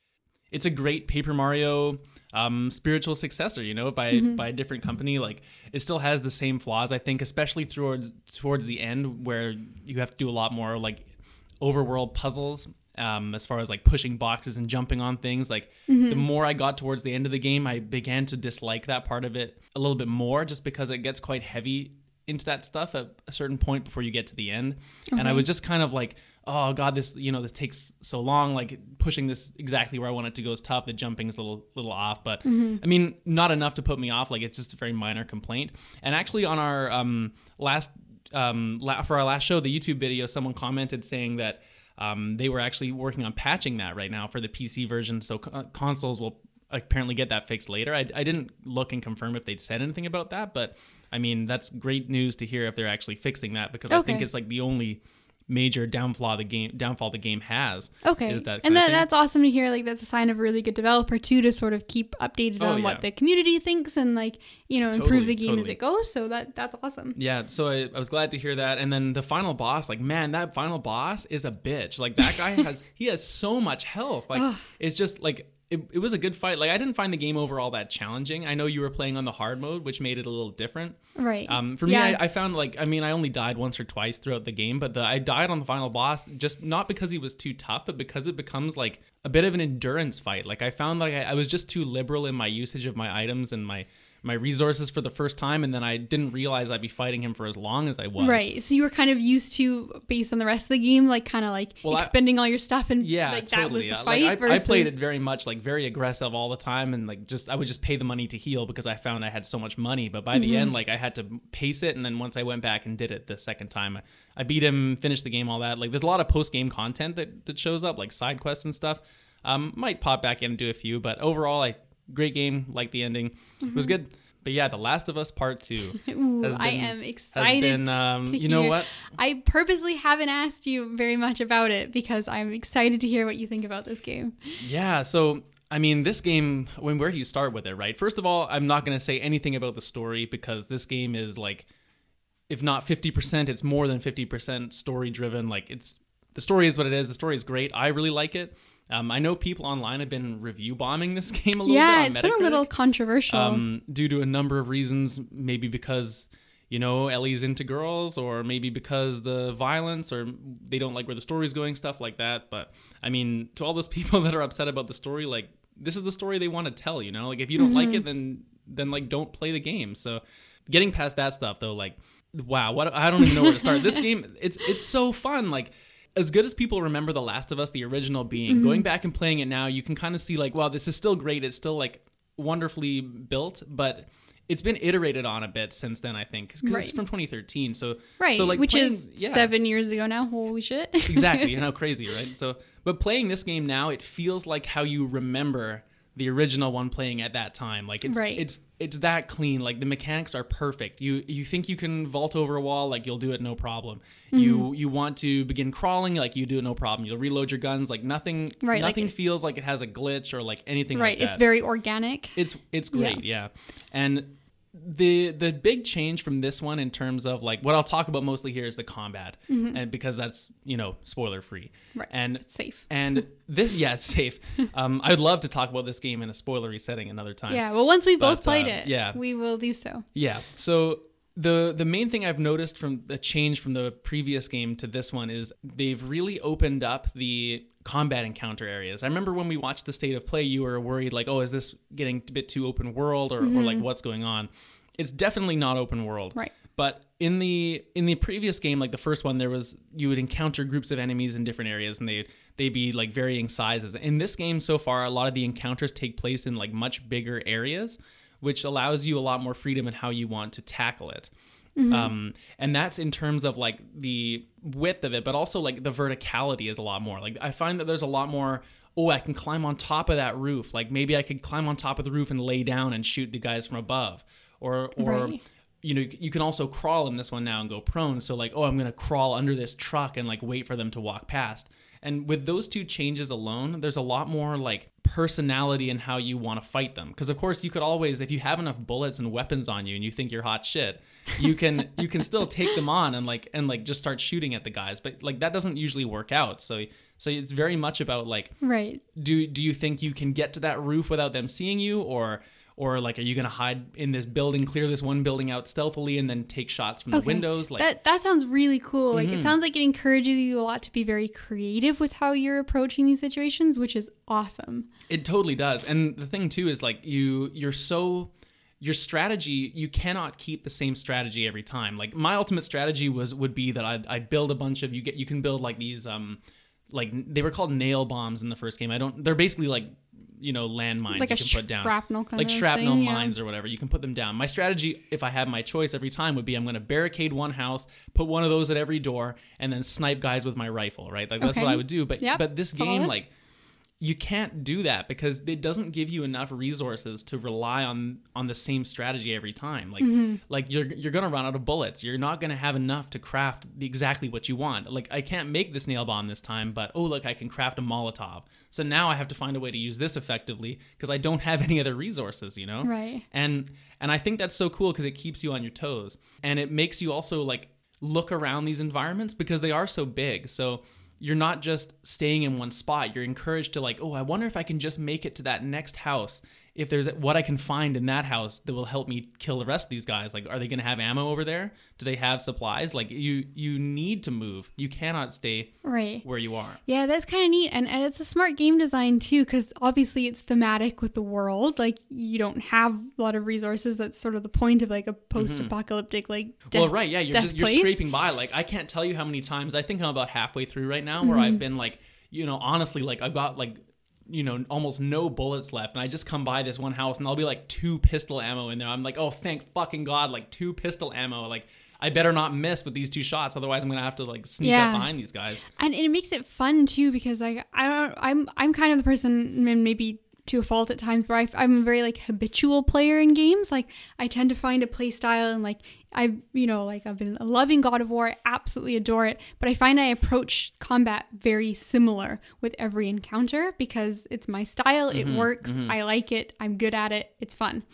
it's a great Paper Mario um, spiritual successor, you know, by Mm-hmm. by a different company. Like, it still has the same flaws, I think, especially towards towards the end where you have to do a lot more like overworld puzzles. Um, as far as like pushing boxes and jumping on things, like the more I got towards the end of the game, I began to dislike that part of it a little bit more, just because it gets quite heavy into that stuff at a certain point before you get to the end. And I was just kind of like, oh god, this you know this takes so long. Like pushing this exactly where I want it to go is tough. The jumping is a little little off, but I mean not enough to put me off. Like it's just a very minor complaint. And actually on our um, last um, la- for our last show, the YouTube video, someone commented saying that um, they were actually working on patching that right now for the PC version, so co- consoles will apparently get that fixed later. I, I didn't look and confirm if they'd said anything about that, but I mean that's great news to hear if they're actually fixing that because I think it's like the only major downfall the game downfall the game has. Okay. is that and that, that's awesome to hear. Like that's a sign of a really good developer too to sort of keep updated Oh, on yeah. what the community thinks and like you know improve Totally, the game as it goes. So that that's awesome. Yeah, so I, I was glad to hear that. And then the final boss, like man, that final boss is a bitch. Like that guy has he has so much health. Like it's just like it, it was a good fight. Like I didn't find the game overall that challenging. I know you were playing on the hard mode, which made it a little different. Right. Um, for me, Yeah. I, I found like I mean I only died once or twice throughout the game, but the, I died on the final boss just not because he was too tough, but because it becomes like a bit of an endurance fight. Like I found like I, I was just too liberal in my usage of my items and my my resources for the first time, and then I didn't realize I'd be fighting him for as long as I was. Right. So you were kind of used to, based on the rest of the game, like kind of like Well, I- expending all your stuff and Yeah, like totally. that was the fight Like, I, versus I played it very much like very aggressive all the time, and like just I would just pay the money to heal because I found I had so much money. But by the Mm-hmm. end, like I had to pace it, and then once I went back and did it the second time, I, I beat him, finished the game, all that. Like there's a lot of post game content that that shows up, like side quests and stuff. Um, might pop back in and do a few, but overall, like great game. Like the ending, it was good. But yeah, The Last of Us Part Two. Mm-hmm. Ooh, has I been- am excited. been, um, you know what? I purposely haven't asked you very much about it because I'm excited to hear what you think about this game. Yeah, so I mean, this game, when where do you start with it, right? First of all, I'm not going to say anything about the story because this game is like, if not 50%, it's more than 50% story driven. Like, it's the story is what it is. The story is great. I really like it. Um, I know people online have been review bombing this game a little Yeah, bit it's on been a little controversial. um, due to a number of reasons. Maybe because you know Ellie's into girls, or maybe because the violence, or they don't like where the story's going, stuff like that. But I mean, to all those people that are upset about the story, like this is the story they want to tell. You know, like if you don't like it, then then like don't play the game. So getting past that stuff though, like wow, what I don't even know where to start. this game, it's it's so fun. Like as good as people remember The Last of Us, the original being, mm-hmm. going back and playing it now, you can kind of see like, wow, this is still great. It's still like wonderfully built, but it's been iterated on a bit since then. I think because it's from 2013. So right, so like which playing- is yeah seven years ago now. Holy shit. exactly and how crazy right so but playing this game now it feels like how you remember the original one playing at that time like it's Right. it's it's that clean like the mechanics are perfect you you think you can vault over a wall like you'll do it no problem Mm-hmm. you you want to begin crawling like you do it no problem you'll reload your guns like nothing Right, like nothing it- feels like it has a glitch or like anything like right, that it's very organic. it's it's great, yeah. And the the big change from this one in terms of like what I'll talk about mostly here is the combat, and because that's you know spoiler free, Mm-hmm. Right. and Safe. and this yeah it's safe. Um, I'd love to talk about this game in a spoilery setting another time. Yeah, well, once we've both played uh, it, yeah. we will do so. Yeah. So the the main thing I've noticed from the change from the previous game to this one is they've really opened up the combat encounter areas. I remember when we watched the state of play, you were worried like, oh, is this getting a bit too open world or, or like mm-hmm. what's going on? It's definitely not open world. Right. But in the in the previous game, like the first one, there was you would encounter groups of enemies in different areas, and they they'd be like varying sizes. In this game so far, a lot of the encounters take place in like much bigger areas, which allows you a lot more freedom in how you want to tackle it. Um, and that's in terms of like the width of it, but also like the verticality is a lot more. Like I find that there's a lot more. Oh, I can climb on top of that roof. Like maybe I could climb on top of the roof and lay down and shoot the guys from above, or or Right. you know you can also crawl in this one now and go prone so like oh i'm gonna crawl under this truck and like wait for them to walk past and with those two changes alone there's a lot more like personality in how you want to fight them. Because of course you could always if you have enough bullets and weapons on you and you think you're hot shit you can you can still take them on and like and like just start shooting at the guys. But like that doesn't usually work out. So so it's very much about like Right. do do you think you can get to that roof without them seeing you? Or or like are you gonna hide in this building clear this one building out stealthily and then take shots from the windows like that that sounds really cool. Like Mm-hmm. it sounds like it encourages you a lot to be very creative with how you're approaching these situations, which is awesome. it totally does and the thing too is like you you're so your strategy you cannot keep the same strategy every time like my ultimate strategy was would be that i'd, I'd build a bunch of you get you can build like these um like they were called nail bombs in the first game i don't they're basically like you know landmines Like you can put down. shrapnel kind like of shrapnel thing, yeah. mines or whatever. You can put them down. My strategy if i had my choice every time would be i'm going to barricade one house put one of those at every door and then snipe guys with my rifle right? Like that's what i would do. But Yep, but this game like you can't do that because it doesn't give you enough resources to rely on on the same strategy every time. Like Mm-hmm. like you're you're gonna run out of bullets. You're not gonna have enough to craft exactly what you want. Like i can't make this nail bomb this time but oh look i can craft a molotov. So now i have to find a way to use this effectively because i don't have any other resources you know? Right. and and i think that's so cool because it keeps you on your toes. And it makes you also like look around these environments because they are so big. So you're not just staying in one spot. You're encouraged to like, oh, I wonder if I can just make it to that next house. If there's what I can find in that house that will help me kill the rest of these guys. Like, are they going to have ammo over there? Do they have supplies? Like, you you need to move. You cannot stay Right. where you are. Yeah, that's kind of neat. And, and it's a smart game design too, because obviously it's thematic with the world. Like, you don't have a lot of resources. That's sort of the point of like a post apocalyptic, like, death, well, right, yeah, you're just you're place. scraping by. Like, I can't tell you how many times. I think I'm about halfway through right now, where Mm-hmm. I've been like, you know, honestly, like I've got like, you know, almost no bullets left, and I just come by this one house, and there'll be like two pistol ammo in there. I'm like, oh, thank fucking god, like two pistol ammo. Like, I better not miss with these two shots, otherwise I'm gonna have to like sneak Yeah. up behind these guys. and it makes it fun too because like I don't I'm I'm kind of the person maybe to a fault at times where I, I'm a very like habitual player in games. Like I tend to find a play style and like I you know like I've been loving God of War. I absolutely adore it. But I find I approach combat very similar with every encounter because it's my style. It mm-hmm. works. Mm-hmm. I like it. I'm good at it. It's fun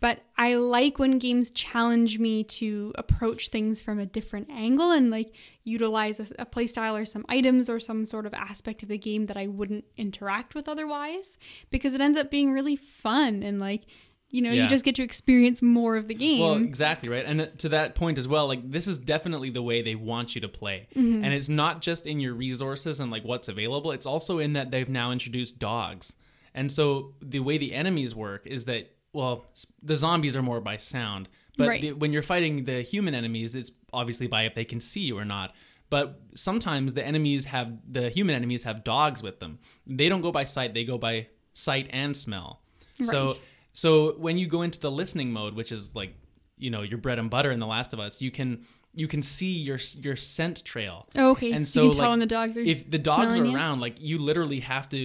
but I like when games challenge me to approach things from a different angle and like utilize a, a playstyle or some items or some sort of aspect of the game that I wouldn't interact with otherwise because it ends up being really fun and like you know Yeah. you just get to experience more of the game. Well, exactly right, and to that point as well, like this is definitely the way they want you to play, Mm-hmm. and it's not just in your resources and like what's available. It's also in that they've now introduced dogs, and so the way the enemies work is that well, the zombies are more by sound, but Right. the, when you're fighting the human enemies, it's obviously by if they can see you or not. But sometimes the enemies have the human enemies have dogs with them. They don't go by sight; they go by sight and smell. So Right. so when you go into the listening mode, which is like you know your bread and butter in The Last of Us, you can you can see your your scent trail. Oh, okay, And so you can so, tell when the dogs are If the dogs are around, like you literally have to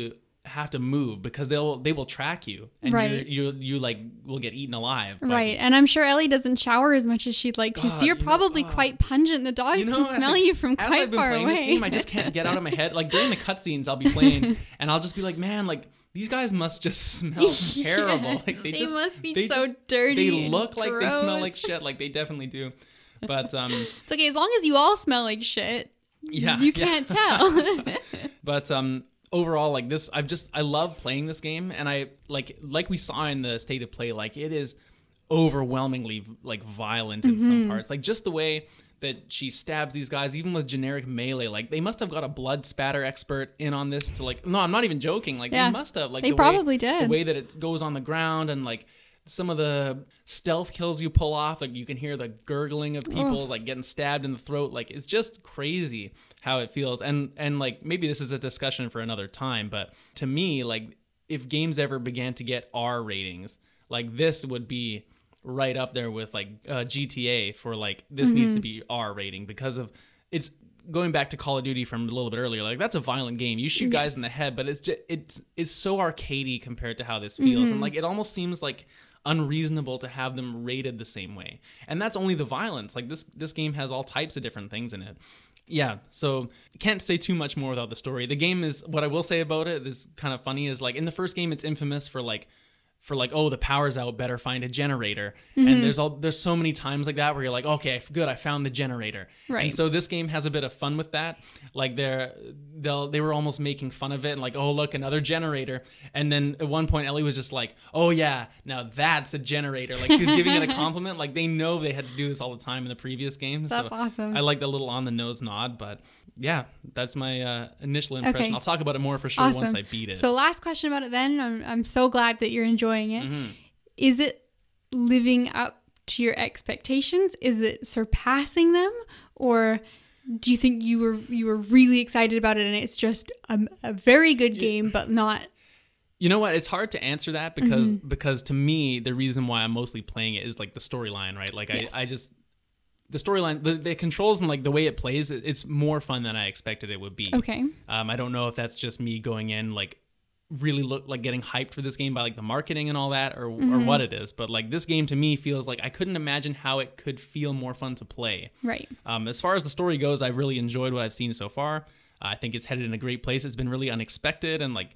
have to move because they'll they will track you and Right. you you like will get eaten alive. Right, and I'm sure Ellie doesn't shower as much as she'd like to, so you're you know- probably oh. quite pungent. The dogs You know, can smell you from as quite I've been far playing away. this game, I just can't get out of my head. Like during the cutscenes, I'll be playing, and I'll just be like, "Man, like these guys must just smell terrible. Like they, they just must be so just- dirty They look like they smell like shit. Like they definitely do. But um, It's okay as long as you all smell like shit. yeah, you can't tell. But um, overall, like this, I've just I love playing this game, and I like like we saw in the state of play, like it is overwhelmingly like violent in Mm-hmm. some parts, like just the way that she stabs these guys, even with generic melee. Like they must have got a blood spatter expert in on this to like. No, I'm not even joking. Like Yeah. they must have. Like They the probably way, did. The way that it goes on the ground and like. Some of the stealth kills you pull off, like you can hear the gurgling of people like getting stabbed in the throat. Like it's just crazy how it feels. And and like maybe this is a discussion for another time, but to me, like if games ever began to get R ratings, like this would be right up there with like uh, GTA for like this needs to be R rating because of it's going back to Call of Duty from a little bit earlier. Like that's a violent game. You shoot guys in the head, but it's just it's it's so arcadey compared to how this feels, and like it almost seems like unreasonable to have them rated the same way. And that's only the violence. Like this this game has all types of different things in it. Yeah, so can't say too much more without the story. The game is what I will say about it is kind of funny is like in the first game it's infamous for like for like oh the power's out better find a generator. Mm-hmm. and there's all there's so many times like that where you're like okay good I found the generator. Right. and so this game has a bit of fun with that. Like they're they'll they were almost making fun of it and like oh look another generator. And then at one point Ellie was just like oh yeah now that's a generator. Like she was giving it a compliment. Like they know they had to do this all the time in the previous games. That's so awesome. I like the little on the nose nod but yeah that's my uh, initial impression Okay. I'll talk about it more for sure awesome. once I beat it So last question about it then. I'm, I'm so glad that you're enjoying it. Is Mm-hmm. it living up to your expectations? Is it surpassing them? Or do you think you were you were really excited about it and it's just a, a very good game but not You know what? It's hard to answer that because Mm-hmm. because to me the reason why I'm mostly playing it is like the storyline, right? Like Yes. I, I just the storyline, the, the controls and like the way it plays, it, it's more fun than I expected it would be. okay? Um, I don't know if that's just me going in like really look like getting hyped for this game by like the marketing and all that or or what it is, but like this game to me feels like I couldn't imagine how it could feel more fun to play. Right. Um, as far as the story goes, I've really enjoyed what I've seen so far. I think it's headed in a great place. It's been really unexpected and like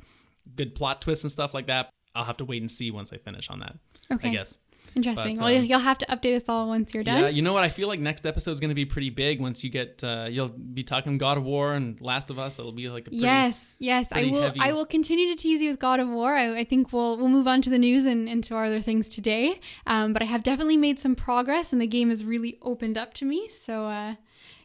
good plot twists and stuff like that. I'll have to wait and see once I finish on that. Okay. I guess. Interesting. But, well, um, you'll have to update us all once you're done. Yeah, you know what? I feel like next episode is going to be pretty big. Once you get, uh, you'll be talking God of War and Last of Us. It'll be like a pretty, yes, yes. I will. heavy- I will continue to tease you with God of War. I, I think we'll we'll move on to the news and into our other things today. Um, but I have definitely made some progress, and the game has really opened up to me. So, uh,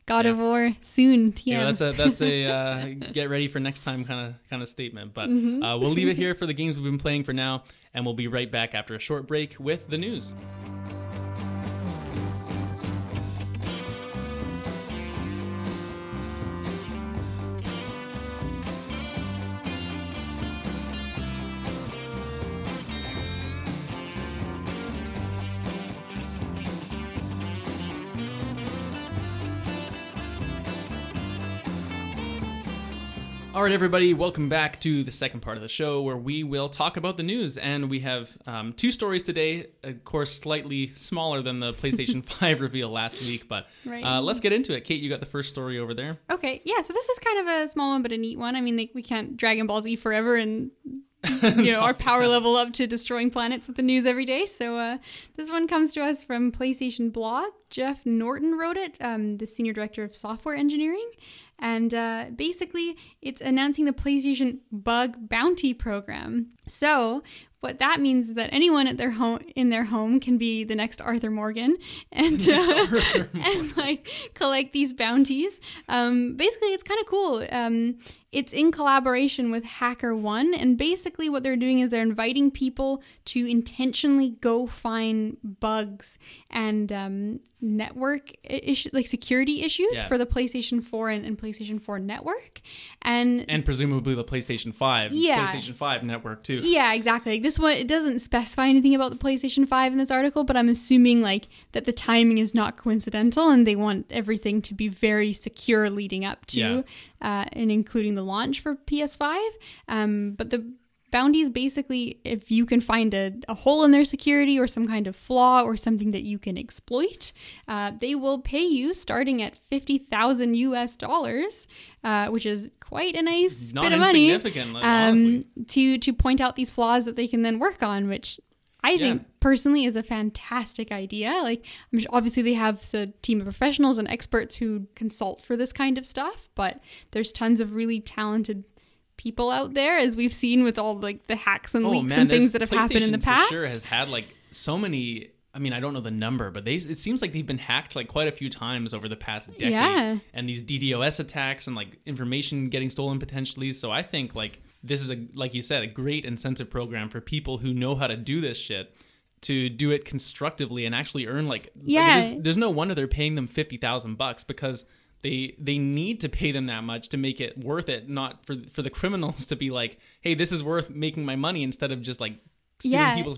God of War soon. TM. Yeah, that's a that's a uh, get ready for next time kind of kind of statement. But Mm-hmm. uh, we'll leave it here for the games we've been playing for now, and we'll be right back after a short break with the news. All right, everybody, welcome back to the second part of the show where we will talk about the news. And we have um, two stories today, of course, slightly smaller than the PlayStation 5 reveal last week. But Right. uh, let's get into it. Kate, you got the first story over there. Okay, yeah. So this is kind of a small one, but a neat one. I mean, like, we can't Dragon Ball Z forever and you know our power level up to destroying planets with the news every day. So uh, this one comes to us from PlayStation Blog. Jeff Norton wrote it, um, the senior director of software engineering, and uh, basically it's announcing the PlayStation Bug Bounty Program. So what that means is that anyone at their home in their home can be the next Arthur Morgan and uh, and like collect these bounties. Um, basically, it's kind of cool. Um, it's in collaboration with HackerOne, and basically what they're doing is they're inviting people to intentionally go find bugs and um, network issue like security issues Yeah. for the PlayStation 4 and, and PlayStation 4 network. And And presumably the PlayStation 5, Yeah. PlayStation 5 network, too. yeah, exactly. Like this one, it doesn't specify anything about the PlayStation 5 in this article, but I'm assuming like that the timing is not coincidental and they want everything to be very secure leading up to Yeah. Uh, and including the launch for PS5. Um, but the bounties basically, if you can find a, a hole in their security or some kind of flaw or something that you can exploit, uh, they will pay you starting at 50,000 US dollars, uh, which is quite a nice bit of money insignificant, like, honestly. um, to to point out these flaws that they can then work on, which I think personally is a fantastic idea. Like, obviously they have a team of professionals and experts who consult for this kind of stuff, but there's tons of really talented people out there, as we've seen with all like the hacks and oh, leaks and things that have happened in the past. For sure has had like so many. I mean, I don't know the number, but they it seems like they've been hacked like quite a few times over the past decade. Yeah. And these DDoS attacks and like information getting stolen potentially. So I think like this is a like you said a great incentive program for people who know how to do this shit to do it constructively and actually earn like like, Yeah. there's, there's no wonder they're paying them 50,000 bucks because they they need to pay them that much to make it worth it not for for the criminals to be like hey this is worth making my money instead of just like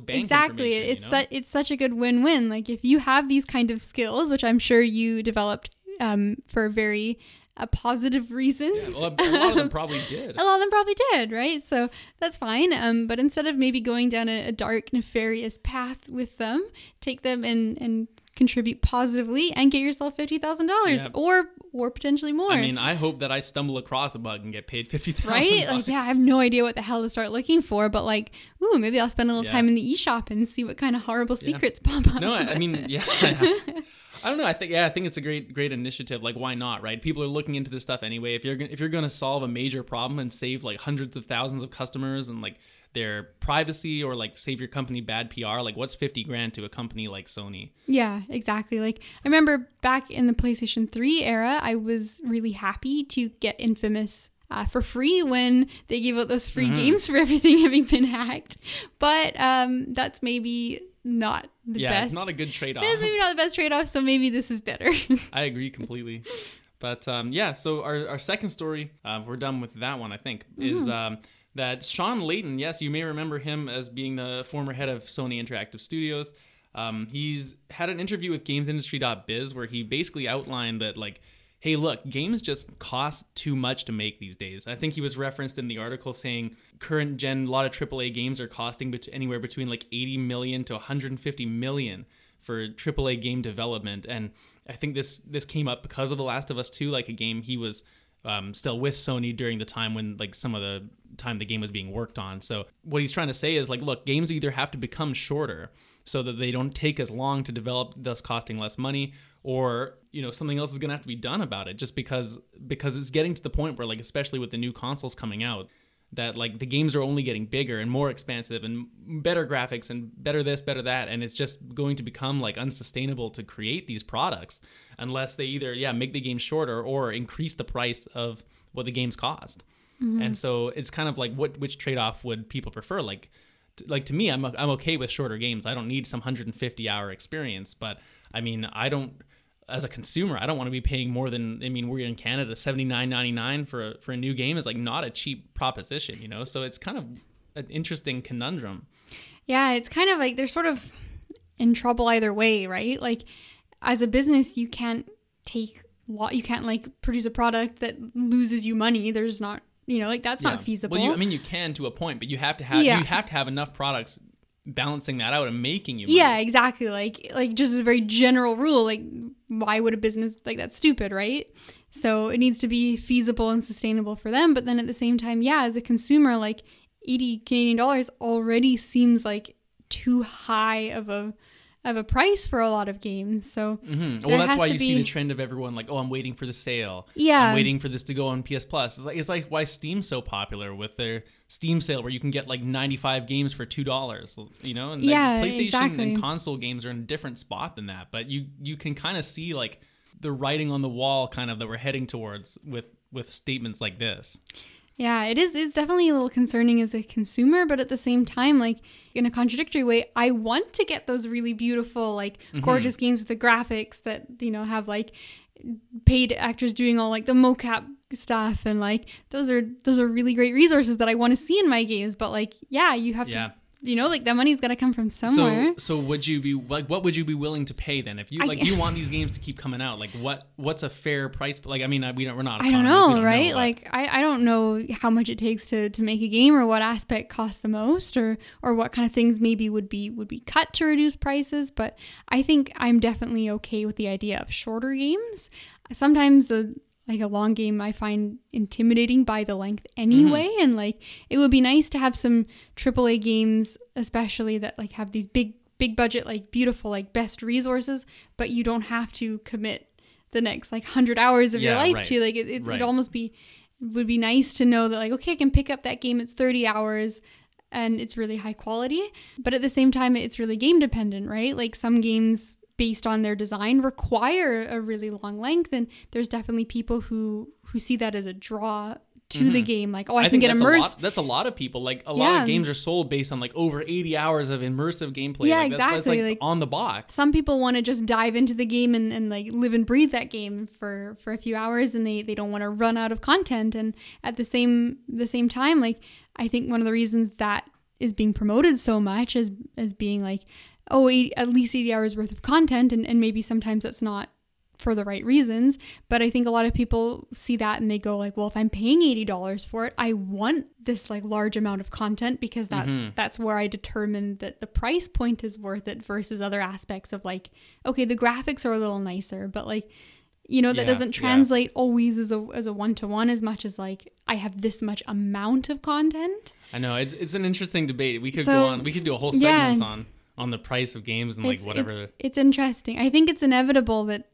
bank exactly. It's you know? su- it's such a good win-win. Like if you have these kind of skills, which I'm sure you developed um, for very uh, positive reasons. well, a lot of them probably did a lot of them probably did, right? So that's fine. Um, but instead of maybe going down a, a dark, nefarious path with them, take them and and contribute positively and get yourself fifty thousand dollars or or potentially more. I mean, I hope that I stumble across a bug and get paid fifty thousand. right? Like, yeah, I have no idea what the hell to start looking for, but like, ooh, maybe I'll spend a little Yeah. time in the eShop and see what kind of horrible secrets pop up. No, I, I mean, yeah. I don't know. I think yeah, I think it's a great great initiative. Like, why not? Right? People are looking into this stuff anyway. If you're if you're going to solve a major problem and save like hundreds of thousands of customers and like their privacy or like save your company bad PR, like what's fifty grand to a company like Sony? Yeah, exactly. Like I remember back in the PlayStation 3 era, I was really happy to get Infamous uh, for free when they gave out those free games for everything having been hacked. But um, that's maybe not the yeah, best. it's not a good trade off. Maybe not the best trade off, so maybe this is better. I agree completely. But um, yeah, so our, our second story, uh, we're done with that one, I think, is um, that Shawn Layden, yes, you may remember him as being the former head of Sony Interactive Studios. Um, he's had an interview with GamesIndustry.biz where he basically outlined that, like, hey, look, games just cost too much to make these days. I think he was referenced in the article saying current gen, a lot of AAA games are costing bet- anywhere between like 80 million to 150 million for AAA game development. And I think this this came up because of The Last of Us 2, like a game he was um, still with Sony during the time when like some of the time the game was being worked on. So what he's trying to say is like, look, games either have to become shorter so that they don't take as long to develop, thus costing less money, or you know something else is going to have to be done about it just because because it's getting to the point where like especially with the new consoles coming out that like the games are only getting bigger and more expansive and better graphics and better this better that and it's just going to become like unsustainable to create these products unless they either yeah make the game shorter or increase the price of what the games cost. Mm-hmm. and so it's kind of like what which trade-off would people prefer? Like like to me I'm, I'm okay with shorter games. I don't need some 150 hour experience but i mean i don't as a consumer, I don't want to be paying more than I mean, we're in Canada, seventy nine ninety nine for a, for a new game is like not a cheap proposition, you know. So it's kind of an interesting conundrum. Yeah, it's kind of like they're sort of in trouble either way, right? Like as a business, you can't take lot, you can't like produce a product that loses you money. There's not, you know, like that's yeah. not feasible. Well, you, I mean, you can to a point, but you have to have yeah. you have to have enough products balancing that out and making you money. Yeah, exactly. Like like just a very general rule, like why would a business like that's stupid, right? So it needs to be feasible and sustainable for them, but then at the same time, yeah, as a consumer like 80 Canadian dollars already seems like too high of a of a price for a lot of games. So mm-hmm. well, that's why you be... see the trend of everyone like, oh, I'm waiting for the sale. Yeah, I'm waiting for this to go on PS Plus. It's like it's like why Steam's so popular with their Steam sale where you can get like 95 games for two dollars. You know, and yeah, PlayStation exactly. and console games are in a different spot than that. But you you can kind of see like the writing on the wall, kind of that we're heading towards with with statements like this. Yeah, it is. It's definitely a little concerning as a consumer, but at the same time, like in a contradictory way, I want to get those really beautiful, like mm-hmm. gorgeous games with the graphics that you know have like paid actors doing all like the mocap stuff and like those are those are really great resources that I want to see in my games. But like, yeah, you have yeah. to you know, like that money's got to come from somewhere. So, so would you be like, what would you be willing to pay then if you like you want these games to keep coming out? Like, what what's a fair price? Like, I mean, we don't, we're not. I don't know, don't right? Know like, I, I don't know how much it takes to to make a game or what aspect costs the most or or what kind of things maybe would be would be cut to reduce prices. But I think I'm definitely okay with the idea of shorter games. Sometimes the like a long game I find intimidating by the length anyway mm-hmm. and like it would be nice to have some AAA games especially that like have these big big budget like beautiful like best resources but you don't have to commit the next like 100 hours of yeah, your life right. to like it, it's, right. it'd almost be would be nice to know that like okay I can pick up that game it's 30 hours and it's really high quality but at the same time it's really game dependent right like some games based on their design require a really long length and there's definitely people who who see that as a draw to mm-hmm. the game. Like oh i, I can get immersed a that's a lot of people. Like a lot of games are sold based on like over 80 hours of immersive gameplay. Yeah like, exactly that's, that's like, like, on the box. some people want to just dive into the game and, and like live and breathe that game for for a few hours and they they don't want to run out of content. And at the same the same time like i think one of the reasons that is being promoted so much as as being like oh, at least 80 hours worth of content. And, and maybe sometimes that's not for the right reasons. But I think a lot of people see that and they go like, well, if I'm paying $80 for it, I want this like large amount of content because that's mm-hmm. that's where I determine that the price point is worth it versus other aspects of like, okay, the graphics are a little nicer, but like you know that yeah, doesn't translate yeah. always as a as a one to one as much as like I have this much amount of content. I know it's it's an interesting debate. We could so, go on. We could do a whole segment yeah, on on the price of games and like it's, whatever. It's, it's, interesting. I think it's inevitable that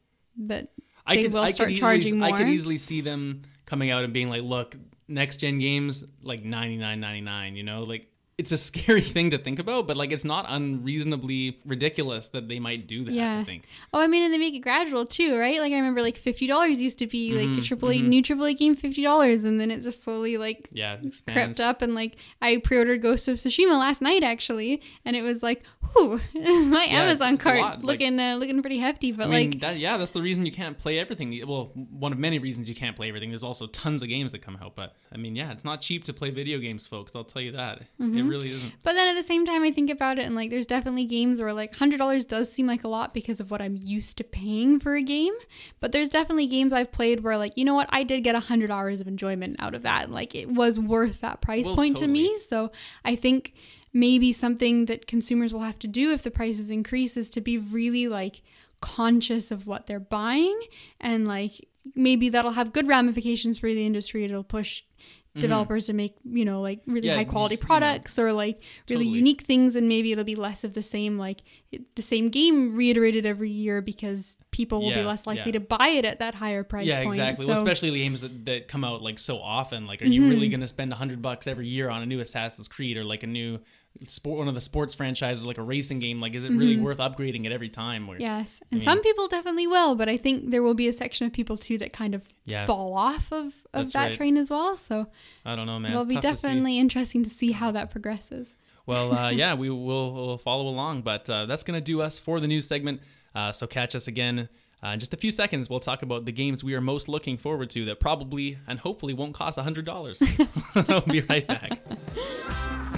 that I they could, will I start charging easily, more. I could easily see them coming out and being like, "Look, next gen games like ninety nine ninety nine. You know, like it's a scary thing to think about, but like it's not unreasonably ridiculous that they might do that. Yeah. I think. Oh, I mean, and they make it gradual too, right? Like I remember, like fifty dollars used to be mm-hmm, like a triple mm-hmm. new triple A game, fifty dollars, and then it just slowly like yeah crept up. And like I pre-ordered Ghost of Tsushima last night actually, and it was like, whew, my yeah, Amazon it's, it's cart looking like, uh, looking pretty hefty. But I mean, like that, yeah, that's the reason you can't play everything. Well, one of many reasons you can't play everything. There's also tons of games that come out, but I mean, yeah, it's not cheap to play video games, folks. I'll tell you that. Mm-hmm. It really isn't. But then at the same time, I think about it and like there's definitely games where like $100 does seem like a lot because of what I'm used to paying for a game. But there's definitely games I've played where like, you know what, I did get 100 hours of enjoyment out of that. Like it was worth that price well, point totally. to me. So I think maybe something that consumers will have to do if the prices increase is to be really like conscious of what they're buying and like maybe that'll have good ramifications for the industry. It'll push developers to make you know like really Mm-hmm. Yeah, high quality just, you know, products or like really totally. unique things and maybe it'll be less of the same like the same game reiterated every year because people will be less likely yeah. to buy it at that higher price Yeah, point exactly. so well, especially games that, that come out like so often. Like, are you Mm-hmm. really going to spend a hundred bucks every year on a new Assassin's Creed or like a new sport, one of the sports franchises, like a racing game? Like, is it really worth upgrading it every time? Or, Mm-hmm. yes and mean- some people definitely will but i think there will be a section of people too that kind of Yeah. fall off of, of That's that right. train as well so I don't know, man. it'll be Tough to definitely interesting to see how that progresses Well, uh, yeah, we will we'll follow along, but uh, that's going to do us for the news segment. Uh, so catch us again uh, in just a few seconds. We'll talk about the games we are most looking forward to that probably and hopefully won't cost $100. we'll be right back.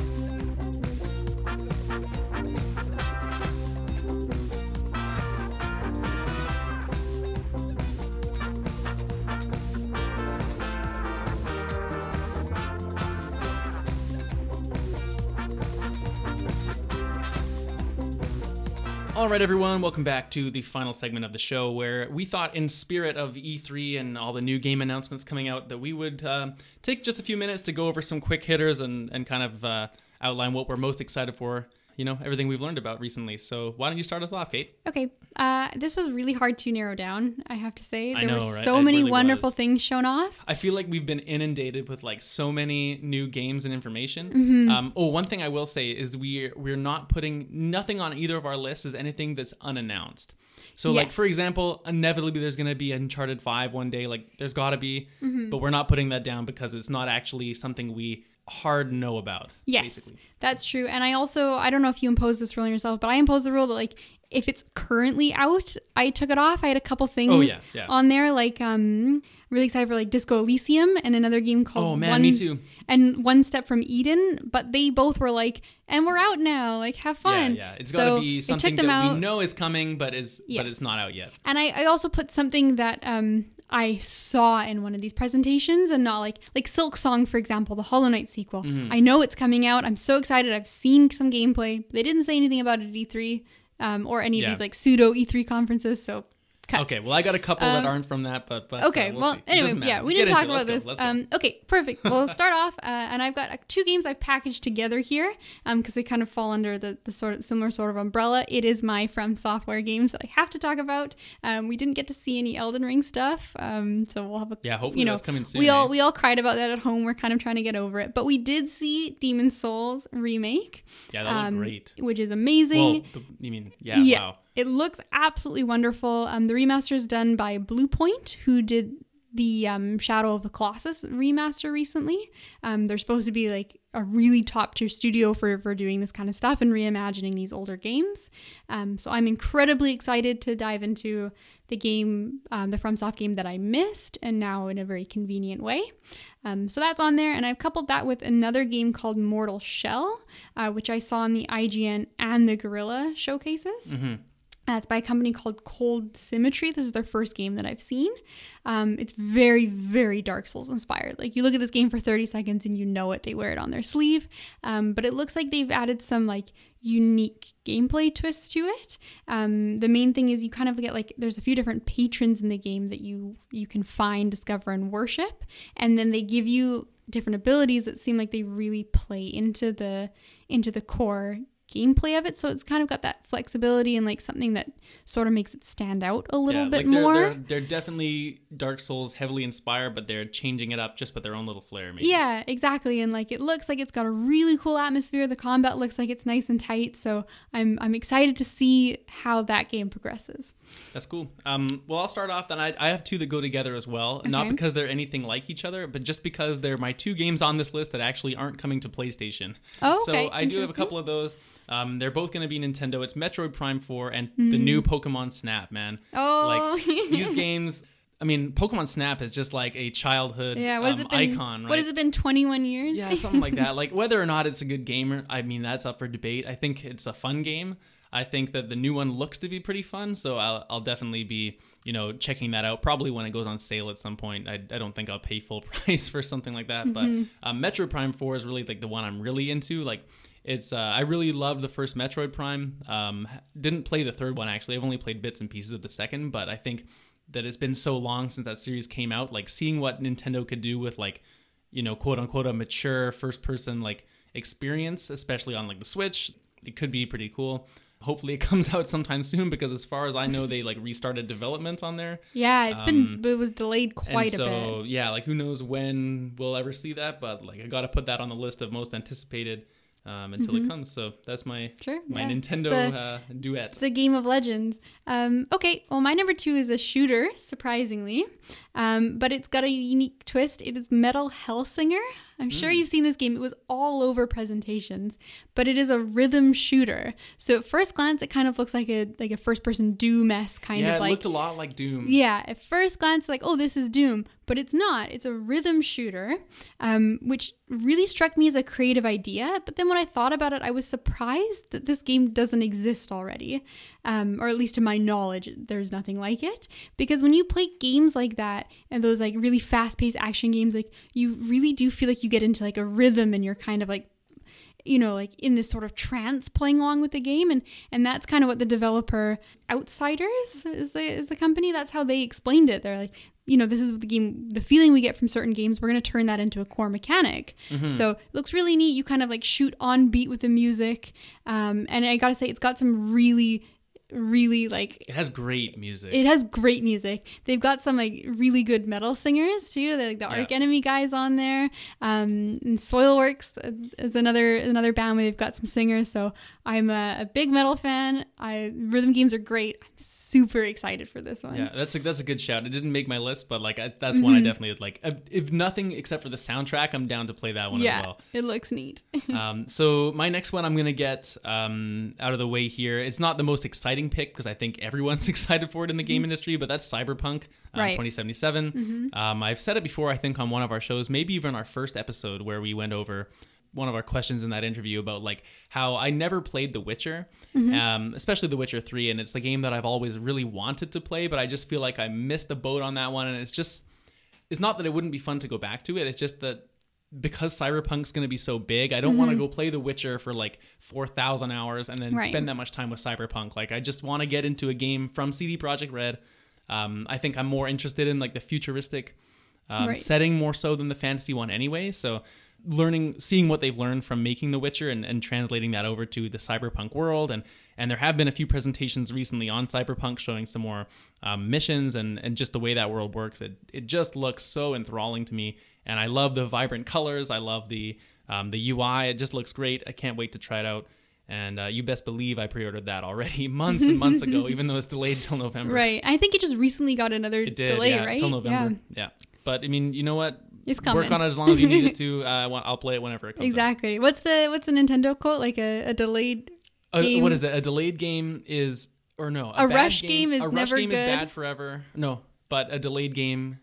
All right, everyone, welcome back to the final segment of the show where we thought, in spirit of E3 and all the new game announcements coming out, that we would uh, take just a few minutes to go over some quick hitters and, and kind of uh, outline what we're most excited for. You know, everything we've learned about recently. So, why don't you start us off, Kate? Okay, uh, this was really hard to narrow down. I have to say, there know, were so many really wonderful was. things shown off. I feel like we've been inundated with like so many new games and information. Mm-hmm. Um, oh, one thing I will say is we're we're not putting nothing on either of our lists is anything that's unannounced. So like for example, inevitably there's gonna be Uncharted Five one day. Like there's gotta be, Mm-hmm. but we're not putting that down because it's not actually something we hard know about. Yes, basically. that's true. And I also, I don't know if you impose this rule on yourself, but I impose the rule that like if it's currently out, I took it off. I had a couple things Oh, yeah, yeah. on there, like um, really excited for like Disco Elysium and another game called Oh man, One, me too. and One Step from Eden. But they both were like, and we're out now. Like have fun. Yeah, yeah. It's So gotta be something that out. we know is coming, but is but it's not out yet. And I, I also put something that um, I saw in one of these presentations and not like like Silksong, for example, the Hollow Knight sequel. Mm-hmm. I know it's coming out. I'm so excited. I've seen some gameplay. They didn't say anything about it at E3 um, or any Yeah. of these like pseudo E3 conferences. So cut. Okay, well I got a couple that aren't from that, but but uh, Okay, we'll well. Anyway, yeah, Let's we didn't talk about this. Um, okay, perfect. We'll start off, uh, and I've got uh, two games I've packaged together here because they kind of fall under the, the sort of similar sort of umbrella. It is my From Software games that I have to talk about. Um, we didn't get to see any Elden Ring stuff, um, so we'll have a Yeah, hopefully you know that's coming soon, we all eh? we all cried about that at home. We're kind of trying to get over it, but we did see Demon's Souls remake, Yeah, that looked um, great. which is amazing. Well, the, you mean yeah, wow. It looks absolutely wonderful. Um, the remaster is done by Bluepoint, who did the um, Shadow of the Colossus remaster recently. Um, they're supposed to be like a really top tier studio for, for doing this kind of stuff and reimagining these older games. Um, so I'm incredibly excited to dive into the game, um, the FromSoft game that I missed, and now in a very convenient way. Um, so that's on there, and I've coupled that with another game called Mortal Shell, uh, which I saw in the IGN and the Guerrilla showcases. Uh, it's by a company called Cold Symmetry. This is their first game that I've seen. Um, it's very, very Dark Souls inspired. Like you look at this game for 30 seconds and you know it. They wear it on their sleeve. Um, but it looks like they've added some like unique gameplay twists to it. Um, the main thing is you kind of get like there's a few different patrons in the game that you you can find, discover, and worship, and then they give you different abilities that seem like they really play into the into the core gameplay of it. So it's kind of got that flexibility and like something that sort of makes it stand out a little yeah, bit like they're, more. They're, they're definitely Dark Souls heavily inspired, but they're changing it up just with their own little flair. Maybe. Yeah, exactly. And like it looks like it's got a really cool atmosphere. The combat looks like it's nice and tight. So I'm I'm excited to see how that game progresses. That's cool. Um, well, I'll start off then. I, I have two that go together as well. Not because they're anything like each other, but just because they're my two games on this list that actually aren't coming to PlayStation. Oh, okay. So. I do have a couple of those. Um, they're both going to be Nintendo. It's Metroid Prime 4 and the new Pokemon Snap, man. Oh. Like, these games. I mean, Pokemon Snap is just like a childhood Yeah, what has um, it been? icon, right? What has it been? Twenty one years? Yeah, something like that. Like whether or not it's a good game, I mean, that's up for debate. I think it's a fun game. I think that the new one looks to be pretty fun, so I'll, I'll definitely be, you know, checking that out. Probably when it goes on sale at some point. I, I don't think I'll pay full price for something like that. But um, Metro Prime Four is really like the one I'm really into. Like, it's uh, I really love the first Metroid Prime. Um, didn't play the third one actually. I've only played bits and pieces of the second, but I think that it's been so long since that series came out. Like seeing what Nintendo could do with like, you know, quote unquote a mature first person like experience, especially on like the Switch, it could be pretty cool. Hopefully it comes out sometime soon because as far as I know, they like restarted development on there. Yeah, it's been it was delayed Um, quite a bit. so yeah, like who knows when we'll ever see that, but like I got to put that on the list of most anticipated um, until it comes. So that's my Mm-hmm. Sure, my yeah. Nintendo It's a- uh, duet. It's a game of legends. Um, okay, well, my number two is a shooter, surprisingly, um, but it's got a unique twist. It is Metal Hellsinger. I'm sure Hmm. you've seen this game. It was all over presentations, but it is a rhythm shooter. So at first glance, it kind of looks like a like a first person Doom esque kind yeah, of it looked a lot like Doom. yeah, at first glance, like, oh, this is Doom, but it's not. It's a rhythm shooter, um, which really struck me as a creative idea. But then when I thought about it, I was surprised that this game doesn't exist already, um, or at least to my knowledge, there's nothing like it. Because when you play games like that and those like really fast paced action games, like you really do feel like you get into like a rhythm and you're kind of like you know like in this sort of trance playing along with the game. And and that's kind of what the developer outsiders is the is the company. That's how they explained it. They're like you know this is what the game the feeling we get from certain games we're going to turn that into a core mechanic. So it looks really neat. You kind of like shoot on beat with the music. Um, and i gotta say it's got some really really like It has great music. it has great music. They've got some like really good metal singers too. The, like the Arch Enemy guys on there. Um, and Soilworks is another another band where they've got some singers. So I'm a, a big metal fan. I rhythm games are great. I'm super excited for this one. yeah, that's a that's a good shout. It didn't make my list, but like I, that's one I Mm-hmm. definitely like. If, if nothing except for the soundtrack, I'm down to play that one Yeah, as well. it looks neat. um, so my next one I'm gonna get um, out of the way here. It's not the most exciting pick because I think everyone's excited for it in the game industry, but that's Cyberpunk uh, Right. 2077. Um, I've said it before. I think on one of our shows, maybe even our first episode where we went over one of our questions in that interview about like how I never played The Witcher, um, especially The Witcher 3, and it's a game that I've always really wanted to play, but I just feel like I missed the boat on that one, and it's just it's not that it wouldn't be fun to go back to it. It's just that because Cyberpunk's going to be so big, I don't want to go play The Witcher for like 4,000 hours and then Mm-hmm. Right. spend that much time with Cyberpunk. Like, I just want to get into a game from CD Projekt Red. Um, I think I'm more interested in like the futuristic um, Right. setting more so than the fantasy one anyway. So, learning, seeing what they've learned from making The Witcher and, and translating that over to the Cyberpunk world. And, and there have been a few presentations recently on Cyberpunk showing some more um, missions and, and just the way that world works. It, it just looks so enthralling to me. And I love the vibrant colors. I love the, um, the UI. It just looks great. I can't wait to try it out. And uh, you best believe I pre-ordered that already months and months ago, even though it's delayed till November. right. I think it just recently got another It did, delay, yeah, right? till November. Yeah. Yeah. But I mean, you know what? It's Work on it as long as you need it to. Uh, I'll play it whenever it comes. out. Exactly. What's the what's the Nintendo quote? Like a, a delayed game- what is it? A delayed game is, or no? A bad rush game is a rush never game is bad forever. No, but a delayed game.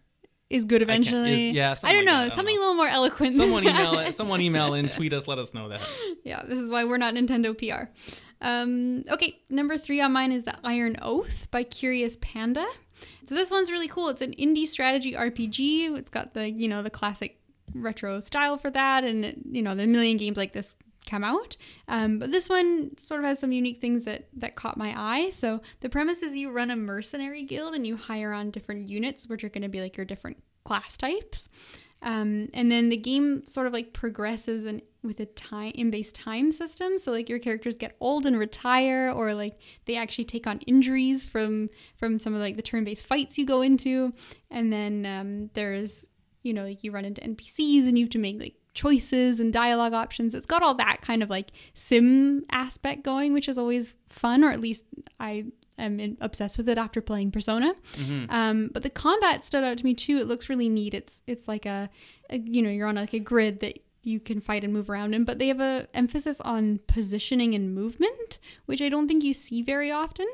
is good can't- is- eventually. yeah, I don't like know. that, I don't something know. a little more eloquent. Someone that. email it. Someone email and tweet us. Let us know that. Yeah, this is why we're not Nintendo PR. Um, okay, number three on mine is the Iron Oath by Curious Panda. So this one's really cool. It's an indie strategy RPG. It's got the you know the classic retro style for that, and you know the million games like this come out. Um, but this one sort of has some unique things that that caught my eye. So the premise is you run a mercenary guild and you hire on different units, which are going to be like your different class types. Um, and then the game sort of like progresses and with a time in-based time system. So like your characters get old and retire, or like they actually take on injuries from from some of like the turn-based fights you go into. And then um, there's you know like you run into NPCs and you have to make like choices and dialogue options. It's got all that kind of like sim aspect going, which is always fun, or at least I am in, obsessed with it after playing Persona. Um, but the combat stood out to me too. It looks really neat. It's it's like a, a you know you're on like a grid that you can fight and move around in, but they have a emphasis on positioning and movement, which I don't think you see very often.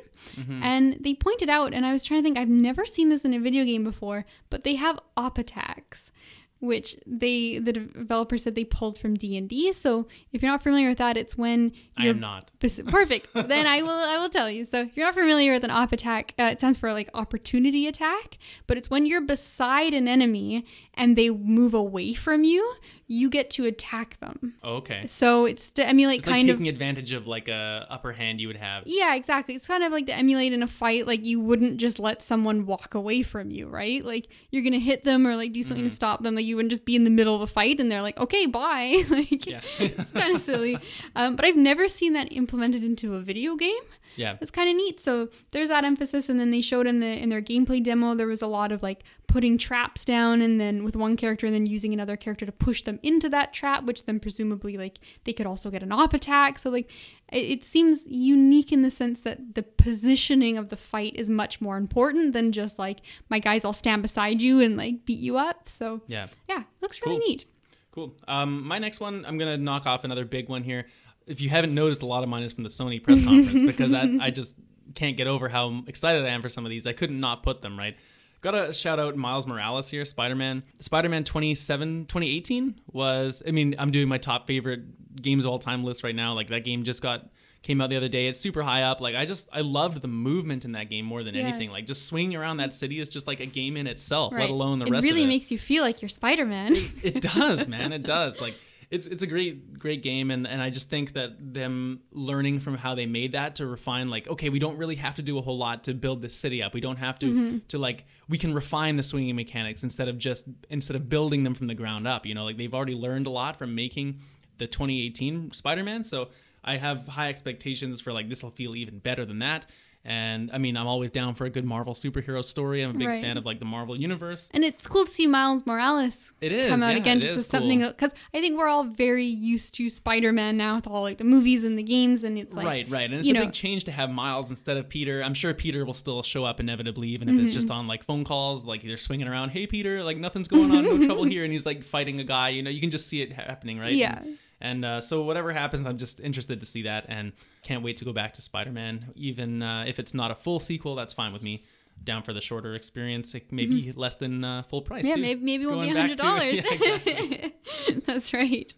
And they pointed out, and I was trying to think, I've never seen this in a video game before, but they have op attacks which they the developer said they pulled from D&D. So if you're not familiar with that, it's when I am not. Perfect. then I will I will tell you. So if you're not familiar with an op attack, uh, it stands for like opportunity attack, but it's when you're beside an enemy and they move away from you, you get to attack them. Oh, okay. So it's to emulate It's like kind of taking advantage of like a upper hand you would have. yeah, exactly. It's kind of like to emulate in a fight. Like you wouldn't just let someone walk away from you, right? Like you're gonna hit them or like do something Mm-hmm. to stop them. Like you wouldn't just be in the middle of a fight and they're like, okay, bye. like it's kind of silly. Um, but I've never seen that implemented into a video game. Yeah. It's kind of neat. So there's that emphasis, and then they showed in the in their gameplay demo there was a lot of like putting traps down, and then with one character, and then using another character to push them into that trap, which then presumably like they could also get an op attack. So like it, it seems unique in the sense that the positioning of the fight is much more important than just like my guys all stand beside you and like beat you up. So Yeah. yeah, looks really Cool. neat. Cool. Um, my next one, I'm gonna knock off another big one here. If you haven't noticed, a lot of mine is from the Sony press conference because I, I just can't get over how excited I am for some of these. I couldn't not put them right. Got to shout out Miles Morales here, Spider-Man. Spider-Man 27, 2018 was. I mean, I'm doing my top favorite games of all time list right now. Like that game just got came out the other day. It's super high up. Like I just I loved the movement in that game more than Yeah. anything. Like just swinging around that city is just like a game in itself, Right. let alone the it rest really of it. Really makes you feel like you're Spider Man. it does man it does like it's it's a great great game. And and i just think that them learning from how they made that to refine like okay we don't really have to do a whole lot to build this city up. We don't have to Mm-hmm. to like we can refine the swinging mechanics instead of just instead of building them from the ground up you know? Like they've already learned a lot from making the 2018 spider-man. So i have high expectations for like this will feel even better than that and i mean i'm always down for a good marvel superhero story i'm a big Right. fan of like the marvel universe And it's cool to see Miles Morales It is, come out yeah, again just as something cool. because I think we're all very used to Spider Man now with all like the movies and the games, and it's like right, right, and it's a know- big change to have Miles instead of Peter. I'm sure Peter will still show up inevitably, even if it's just Mm-hmm. on like phone calls, like they're swinging around. Hey, Peter, like nothing's going on, no trouble here, and he's like fighting a guy. You know, you can just see it happening, right? Yeah. And, and uh, so whatever happens, I'm just interested to see that, and can't wait to go back to Spider-Man. Even uh, if it's not a full sequel, that's fine with me. Down for the shorter experience, like maybe less than uh, full price. Mm-hmm. yeah, too. maybe maybe it won't be a hundred dollars. Yeah, exactly. That's right.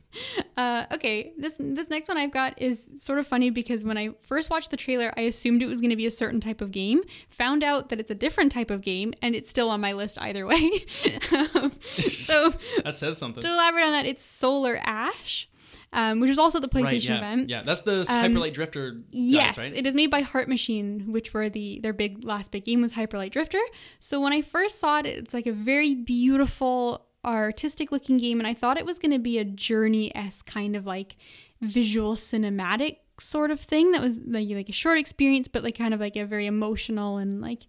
Uh, okay, this this next one I've got is sort of funny because when I first watched the trailer, I assumed it was going to be a certain type of game. Found out that it's a different type of game, and it's still on my list either way. um, so that says something. to elaborate on that, it's Solar Ash, um, which is also the PlayStation Right, yeah, event. yeah, that's the Hyperlight Drifter. Guys, Yes, right? it is made by Heart Machine, which were the their big last big game was Hyperlight Drifter. So when I first saw it, it's like a very beautiful artistic looking game, and I thought it was going to be a journey s kind of like visual cinematic sort of thing that was like, like a short experience, but like kind of like a very emotional and like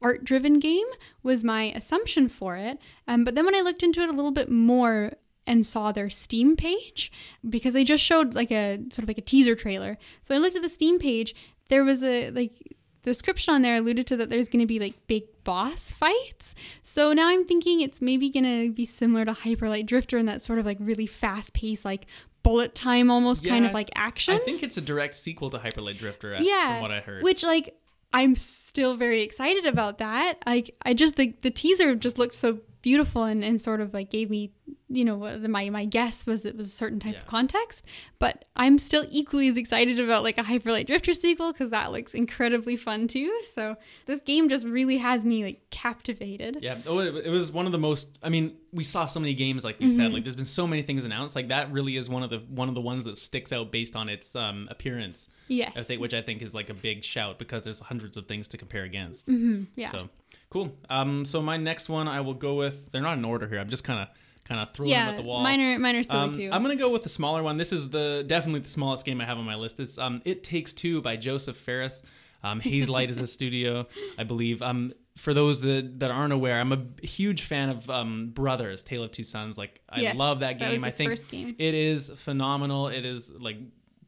art driven game was my assumption for it. Um, but then when I looked into it a little bit more and saw their Steam page, because they just showed like a sort of like a teaser trailer. So I looked at the Steam page, there was a like the description on there alluded to that there's going to be like big boss fights. So now I'm thinking it's maybe going to be similar to Hyperlight Drifter in that sort of like really fast paced, like bullet time almost kind of like action. I think it's a direct sequel to Hyperlight Drifter, uh, yeah from what I heard. which like i'm still very excited about that like i just the, the teaser just looked so beautiful and, and sort of like gave me you know the, my my guess was it was a certain type Yeah. of context but i'm still equally as excited about like a hyperlight drifter sequel because that looks incredibly fun too so this game just really has me like captivated yeah, oh, it, it was one of the most. I mean, we saw so many games, like we Mm-hmm. said. Like, there's been so many things announced. Like that really is one of the one of the ones that sticks out based on its um, appearance. yes I think, which I think is like a big shout because there's hundreds of things to compare against. Mm-hmm. yeah So cool. Um, so my next one, I will go with. They're not in order here. I'm just kind of kind of throwing them yeah at the wall. mine are mine are silly Um, too I'm gonna go with the smaller one. This is the definitely the smallest game I have on my list. It's um, It Takes Two by Josef Fares. Um, Hazelight is a studio, I believe. Um, for those that, that aren't aware, I'm a huge fan of um, Brothers, Tale of Two Sons. Like I Yes, love that that game. was I think game. it is phenomenal. It is like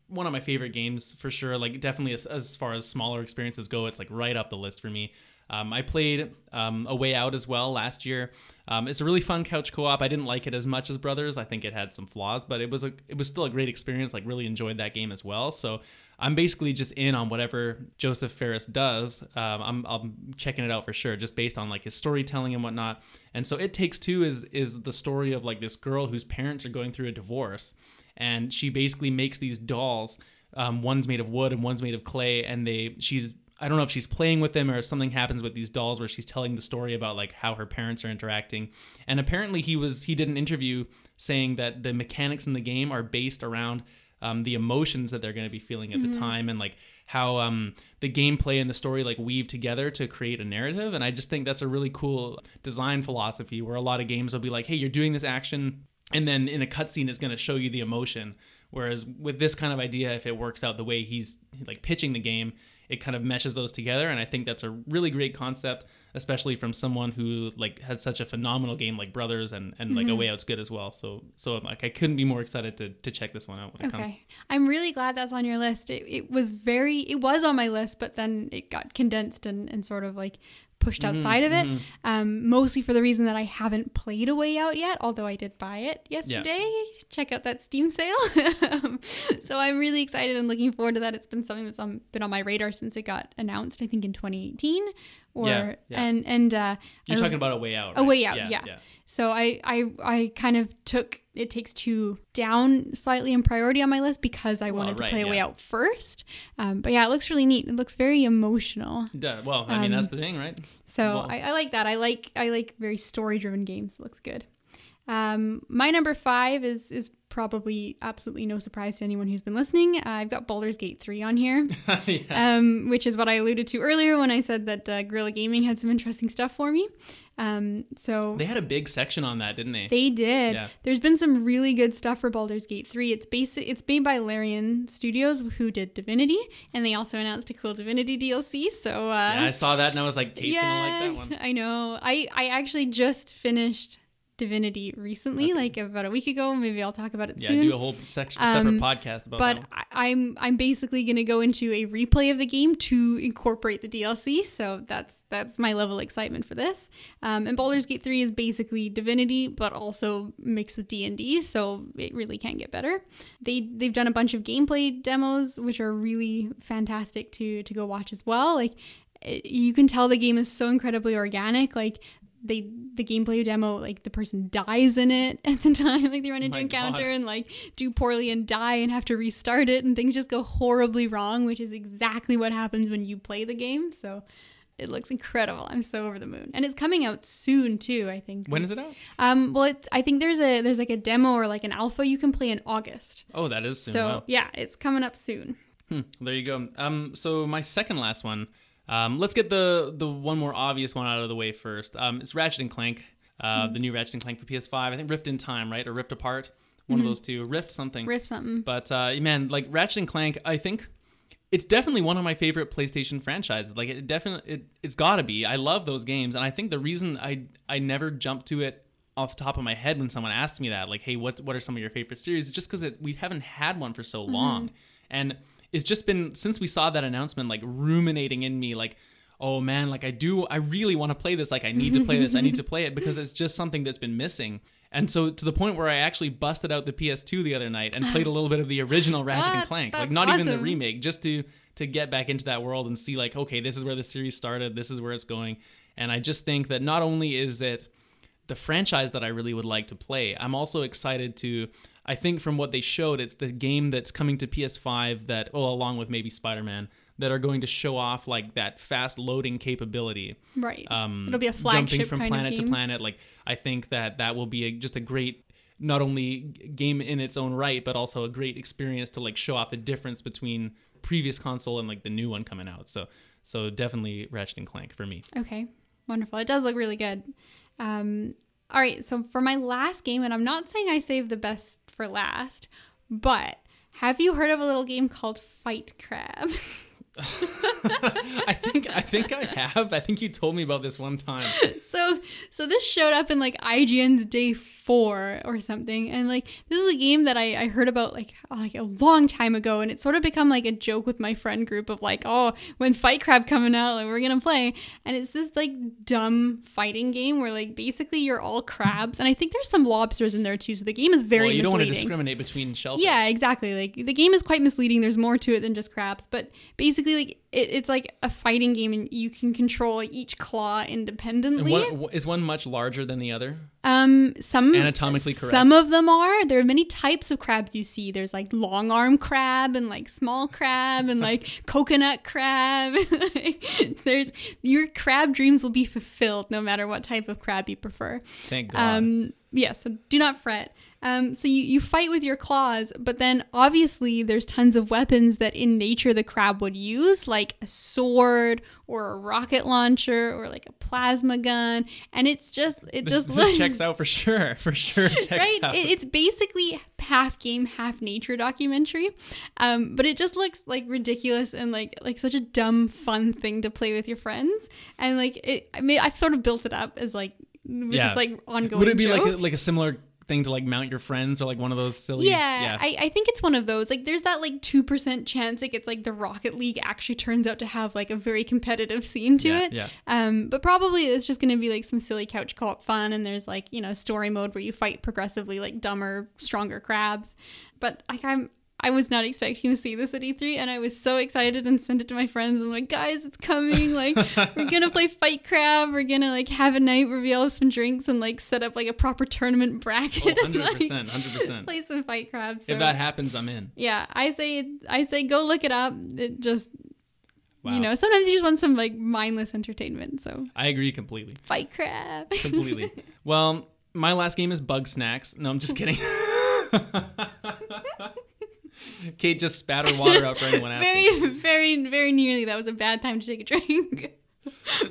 one of my favorite games for sure. Like definitely as, as far as smaller experiences go, it's like right up the list for me. Um, I played um, A Way Out as well last year. Um, it's a really fun couch co-op. I didn't like it as much as Brothers. I think it had some flaws, but it was a it was still a great experience. Like really enjoyed that game as well. So I'm basically just in on whatever Josef Fares does. Um, I'm I'm checking it out for sure, just based on like his storytelling and whatnot. And so It Takes Two is is the story of like this girl whose parents are going through a divorce and she basically makes these dolls. Um, one's made of wood and one's made of clay, and they she's I don't know if she's playing with them or if something happens with these dolls where she's telling the story about like how her parents are interacting. And apparently he was he did an interview saying that the mechanics in the game are based around um, the emotions that they're going to be feeling at the time and like how um, the gameplay and the story like weave together to create a narrative. And I just think that's a really cool design philosophy where a lot of games will be like, hey, you're doing this action, and then in a cutscene, it's going to show you the emotion. Whereas with this kind of idea, if it works out the way he's like pitching the game, it kind of meshes those together. And I think that's a really great concept, especially from someone who like had such a phenomenal game like Brothers and, and like mm-hmm. A Way Out's good as well. So so like I couldn't be more excited to, to check this one out when it comes. Okay. I'm really glad that's on your list. It, it was very, it was on my list, but then it got condensed and, and sort of like pushed Mm-hmm, outside of it. Um, mostly for the reason that I haven't played A Way Out yet, although I did buy it yesterday. Check out that Steam sale. So I'm really excited and looking forward to that. It's been something that's on, been on my radar since it got announced, I think in 2018. Or, Yeah, yeah. and, and, uh, You're I- talking about A Way Out. a right? way out yeah, so I, I i kind of took it takes two down slightly in priority on my list because i wanted to right, play a way out first. Um, but yeah it looks really neat. It looks very emotional. Duh, Well, I mean, that's the thing, right? so Well- I, I like that. I like i like very story driven games. It looks good um, my number five is is probably absolutely no surprise to anyone who's been listening. Uh, I've got Baldur's Gate 3 on here yeah. um, which is what I alluded to earlier when I said that uh, Guerrilla Gaming had some interesting stuff for me. Um, so They had a big section on that, didn't they? they did. Yeah. There's been some really good stuff for Baldur's Gate 3. It's basic it's made by Larian Studios who did Divinity and they also announced a cool Divinity DLC. So uh yeah, I saw that and I was like, Kate's gonna like that one. I know. I I actually just finished Divinity recently, like about a week ago. Maybe I'll talk about it Yeah, soon. do a whole section, separate Um, podcast about but. I, I'm I'm basically gonna go into a replay of the game to incorporate the DLC. So that's that's my level of excitement for this. Um, and Baldur's Gate 3 is basically Divinity, but also mixed with D and D. So it really can't get better. They they've done a bunch of gameplay demos, which are really fantastic to to go watch as well. Like you can tell the game is so incredibly organic. Like they the gameplay demo like the person dies in it at the time like they run into my encounter God. and like do poorly and die and have to restart it and things just go horribly wrong which is exactly what happens when you play the game so it looks incredible i'm so over the moon and it's coming out soon too i think When is it out? um well it's i think there's a there's like a demo or like an alpha you can play in august Oh, that is soon. so wow. yeah it's coming up soon Hmm, there you go. Um, so my second last one. Um, let's get the the one more obvious one out of the way first. Um, it's Ratchet and Clank, uh, Hmm. the new Ratchet and Clank for PS5. I think Rift in Time, right, or Rift Apart, one of those two. Rift something. Mm-hmm. something But uh, man, like Ratchet and Clank, I think it's definitely one of my favorite PlayStation franchises. Like it definitely, it, it's got to be. I love those games, and I think the reason I I never jumped to it off the top of my head when someone asked me that, like, hey, what what are some of your favorite series? Is just because we haven't had one for so long, and it's just been since we saw that announcement, like ruminating in me, like. Oh man, like I do, I really want to play this. Like I need to play this. I need to play it because it's just something that's been missing. And so to the point where I actually busted out the PS2 the other night and played a little bit of the original Ratchet and What? Ah, Clank, like not even the remake, just to to get back into that world and see like, okay, this is where the series started, this is where it's going. And I just think that not only is it the franchise that I really would like to play, I'm also excited to. I think from what they showed, it's the game that's coming to PS5 that, well, along with maybe Spider Man, that are going to show off like that fast loading capability right um, it'll be a jumping flagship from kind planet of to game. planet. Like I think that that will be a, just a great, not only game in its own right, but also a great experience to like show off the difference between previous console and like the new one coming out. So so definitely Ratchet and Clank for me. Okay, wonderful. It does look really good. Um, all right, so for my last game, and I'm not saying I saved the best for last, but have you heard of a little game called Fight Crab? I think I think I have. I think you told me about this one time. so, so this showed up in like IGN's Day Four or something, and like this is a game that I, I heard about like uh, like a long time ago, and it's sort of become like a joke with my friend group of like, oh, when's Fight Crab coming out? Like we're gonna play, and it's this like dumb fighting game where like basically you're all crabs, and I think there's some lobsters in there too. So the game is very Well, you don't want to discriminate between shellfish. Yeah, exactly. Like the game is quite misleading. There's more to it than just crabs, but basically, like it, it's like a fighting game, and you can control each claw independently. one, is one much larger than the other? um, some anatomically correct. Some of them are. There are many types of crabs you see. There's like long arm crab and like small crab and like coconut crab. There's your crab dreams will be fulfilled no matter what type of crab you prefer. Thank God. Um, yeah, so do not fret. Um, so you, you fight with your claws, but then obviously there's tons of weapons that in nature the crab would use, like a sword or a rocket launcher or like a plasma gun, and it's just it this, just this looks checks out for sure. For sure, checks right. out. It's basically half game, half nature documentary, um, but it just looks like ridiculous and like like such a dumb fun thing to play with your friends, and like it. I mean, I've sort of built it up as like Yeah. this like ongoing. Would it be like a, like a similar thing to like mount your friends or like one of those silly? Yeah, I, I think it's one of those. Like, there's that like two percent chance it gets like the Rocket League actually turns out to have like a very competitive scene to Yeah, it. yeah. Um, but probably it's just gonna be like some silly couch co-op fun, and there's like you know story mode where you fight progressively like dumber, stronger crabs. But like I'm. I was not expecting to see this at E3, and I was so excited and sent it to my friends. I'm like, guys, it's coming! Like, we're gonna play Fight Crab. We're gonna like have a night where we all have some drinks and like set up like a proper tournament bracket. Oh, 100%, 100%. Play some Fight Crab. So If that happens, I'm in. yeah, I say I say go look it up. It just Wow. you know, sometimes you just want some like mindless entertainment. So I agree completely. fight crab. Completely. well, my last game is Bugsnax. No, I'm just kidding. Kate just spat her water out for anyone asking. very, very, very nearly that was a bad time to take a drink.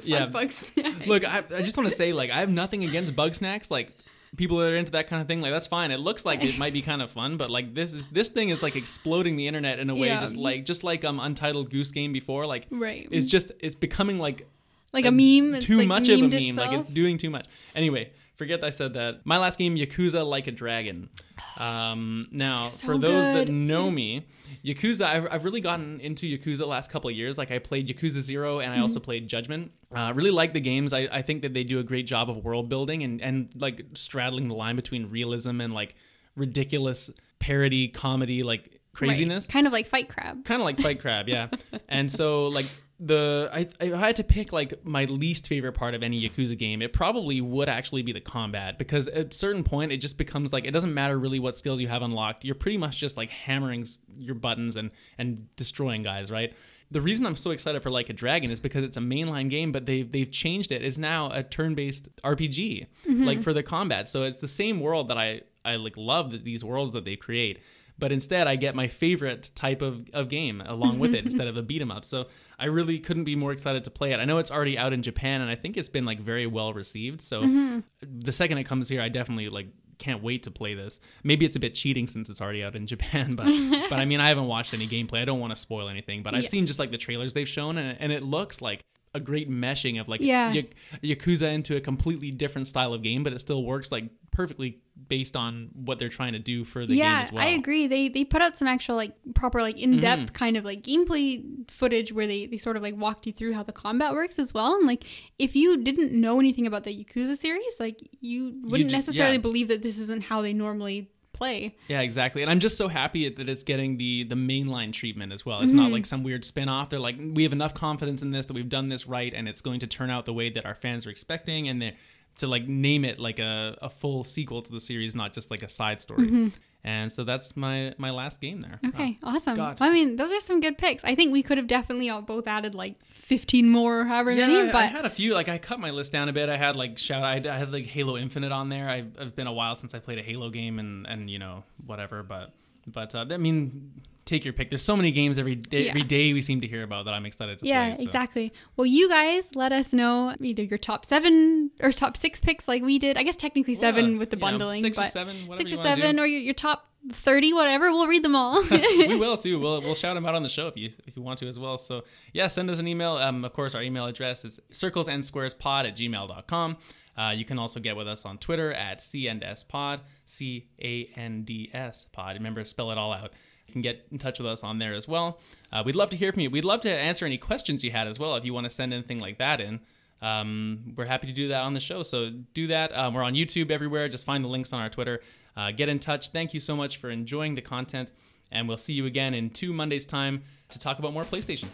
Yeah. Bugsnax. Look, I, I just want to say, like, I have nothing against Bugsnax. Like, people that are into that kind of thing, like, that's fine. It looks like it might be kind of fun, but like, this is this thing is like exploding the internet in a way, Yeah. just like just like um Untitled Goose Game before. Like, Right. It's just it's becoming like like a meme. That's, too like, much of a memed meme. Like itself. it's doing too much. Anyway, forget I said that. My last game, Yakuza Like a Dragon. Um, now, So for those that know me, Yakuza, I've, I've really gotten into Yakuza the last couple of years. Like I played Yakuza Zero and I Mm-hmm. also played Judgment. Uh, I really like the games. I, I think that they do a great job of world building and, and like straddling the line between realism and like ridiculous parody comedy like Right. craziness Kind of like fight crab. kind of like Fight Crab, yeah. and so like the I, if I had to pick like my least favorite part of any Yakuza game, it probably would actually be the combat because at a certain point it just becomes like it doesn't matter really what skills you have unlocked. You're pretty much just like hammering your buttons and and destroying guys, right? The reason I'm so excited for Like a Dragon is because it's a mainline game, but they've they've changed it. It's now a turn-based RPG, like mm-hmm. for the combat. So it's the same world that I I like love that these worlds that they create but instead I get my favorite type of, of game along with it instead of a beat 'em up. So I really couldn't be more excited to play it. I know it's already out in Japan and I think it's been like very well received. So mm-hmm. the second it comes here, I definitely like can't wait to play this. Maybe it's a bit cheating since it's already out in Japan, but but I mean I haven't watched any gameplay. I don't want to spoil anything, but I've seen just like the trailers they've shown and, and it looks like a great meshing of like Yeah. Ya- Yakuza into a completely different style of game, but it still works like perfectly based on what they're trying to do for the game yeah, as well. Mm-hmm. I agree. They they put out some actual like proper like in depth kind of like gameplay footage where they, they sort of like walked you through how the combat works as well. And like if you didn't know anything about the Yakuza series, like you wouldn't ju- necessarily yeah. believe that this isn't how they normally play. Yeah, exactly. And I'm just so happy that it's getting the the mainline treatment as well. It's not like some weird spin-off. They're like we have enough confidence in this that we've done this right and it's going to turn out the way that our fans are expecting and they to like name it like a, a full sequel to the series, not just like a side story. And so that's my my last game there. Okay, awesome. God. I mean, those are some good picks. I think we could have definitely all both added like 15 more or however Yeah, many, I, but I had a few. Like I cut my list down a bit. I had like shout. I, I had like Halo Infinite on there. I, it's been a while since I played a Halo game, and and you know whatever. But but uh, I mean, take your pick. There's so many games every day. Yeah. Every day we seem to hear about that. I'm excited to Yeah, play. so. exactly. Well, you guys let us know either your top seven or top six picks like we did. I guess technically seven Well, with the know, bundling, six or but seven, whatever six or seven or your, your top 30, whatever. We'll read them all. we will too. We'll, we'll shout them out on the show if you if you want to as well. So yeah, send us an email. Um, of course, our email address is circlesandSquaresPod at gmail.com. Uh, you can also get with us on Twitter at CANDSPod, C A N D S Pod. Remember, spell it all out. You can get in touch with us on there as well. Uh, we'd love to hear from you. We'd love to answer any questions you had as well if you want to send anything like that in. Um, we're happy to do that on the show. So do that. Um, we're on YouTube everywhere. Just find the links on our Twitter. Uh, get in touch. Thank you so much for enjoying the content. And we'll see you again in two Mondays' time to talk about more PlayStation.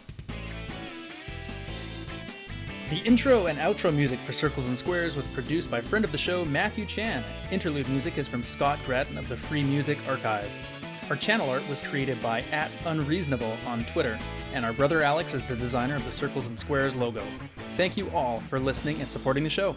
The intro and outro music for Circles and Squares was produced by friend of the show Matthew Chan. Interlude music is from Scott Gratton of the Free Music Archive. Our channel art was created by at Unreasonable on Twitter, and our brother Alex is the designer of the Circles and Squares logo. Thank you all for listening and supporting the show.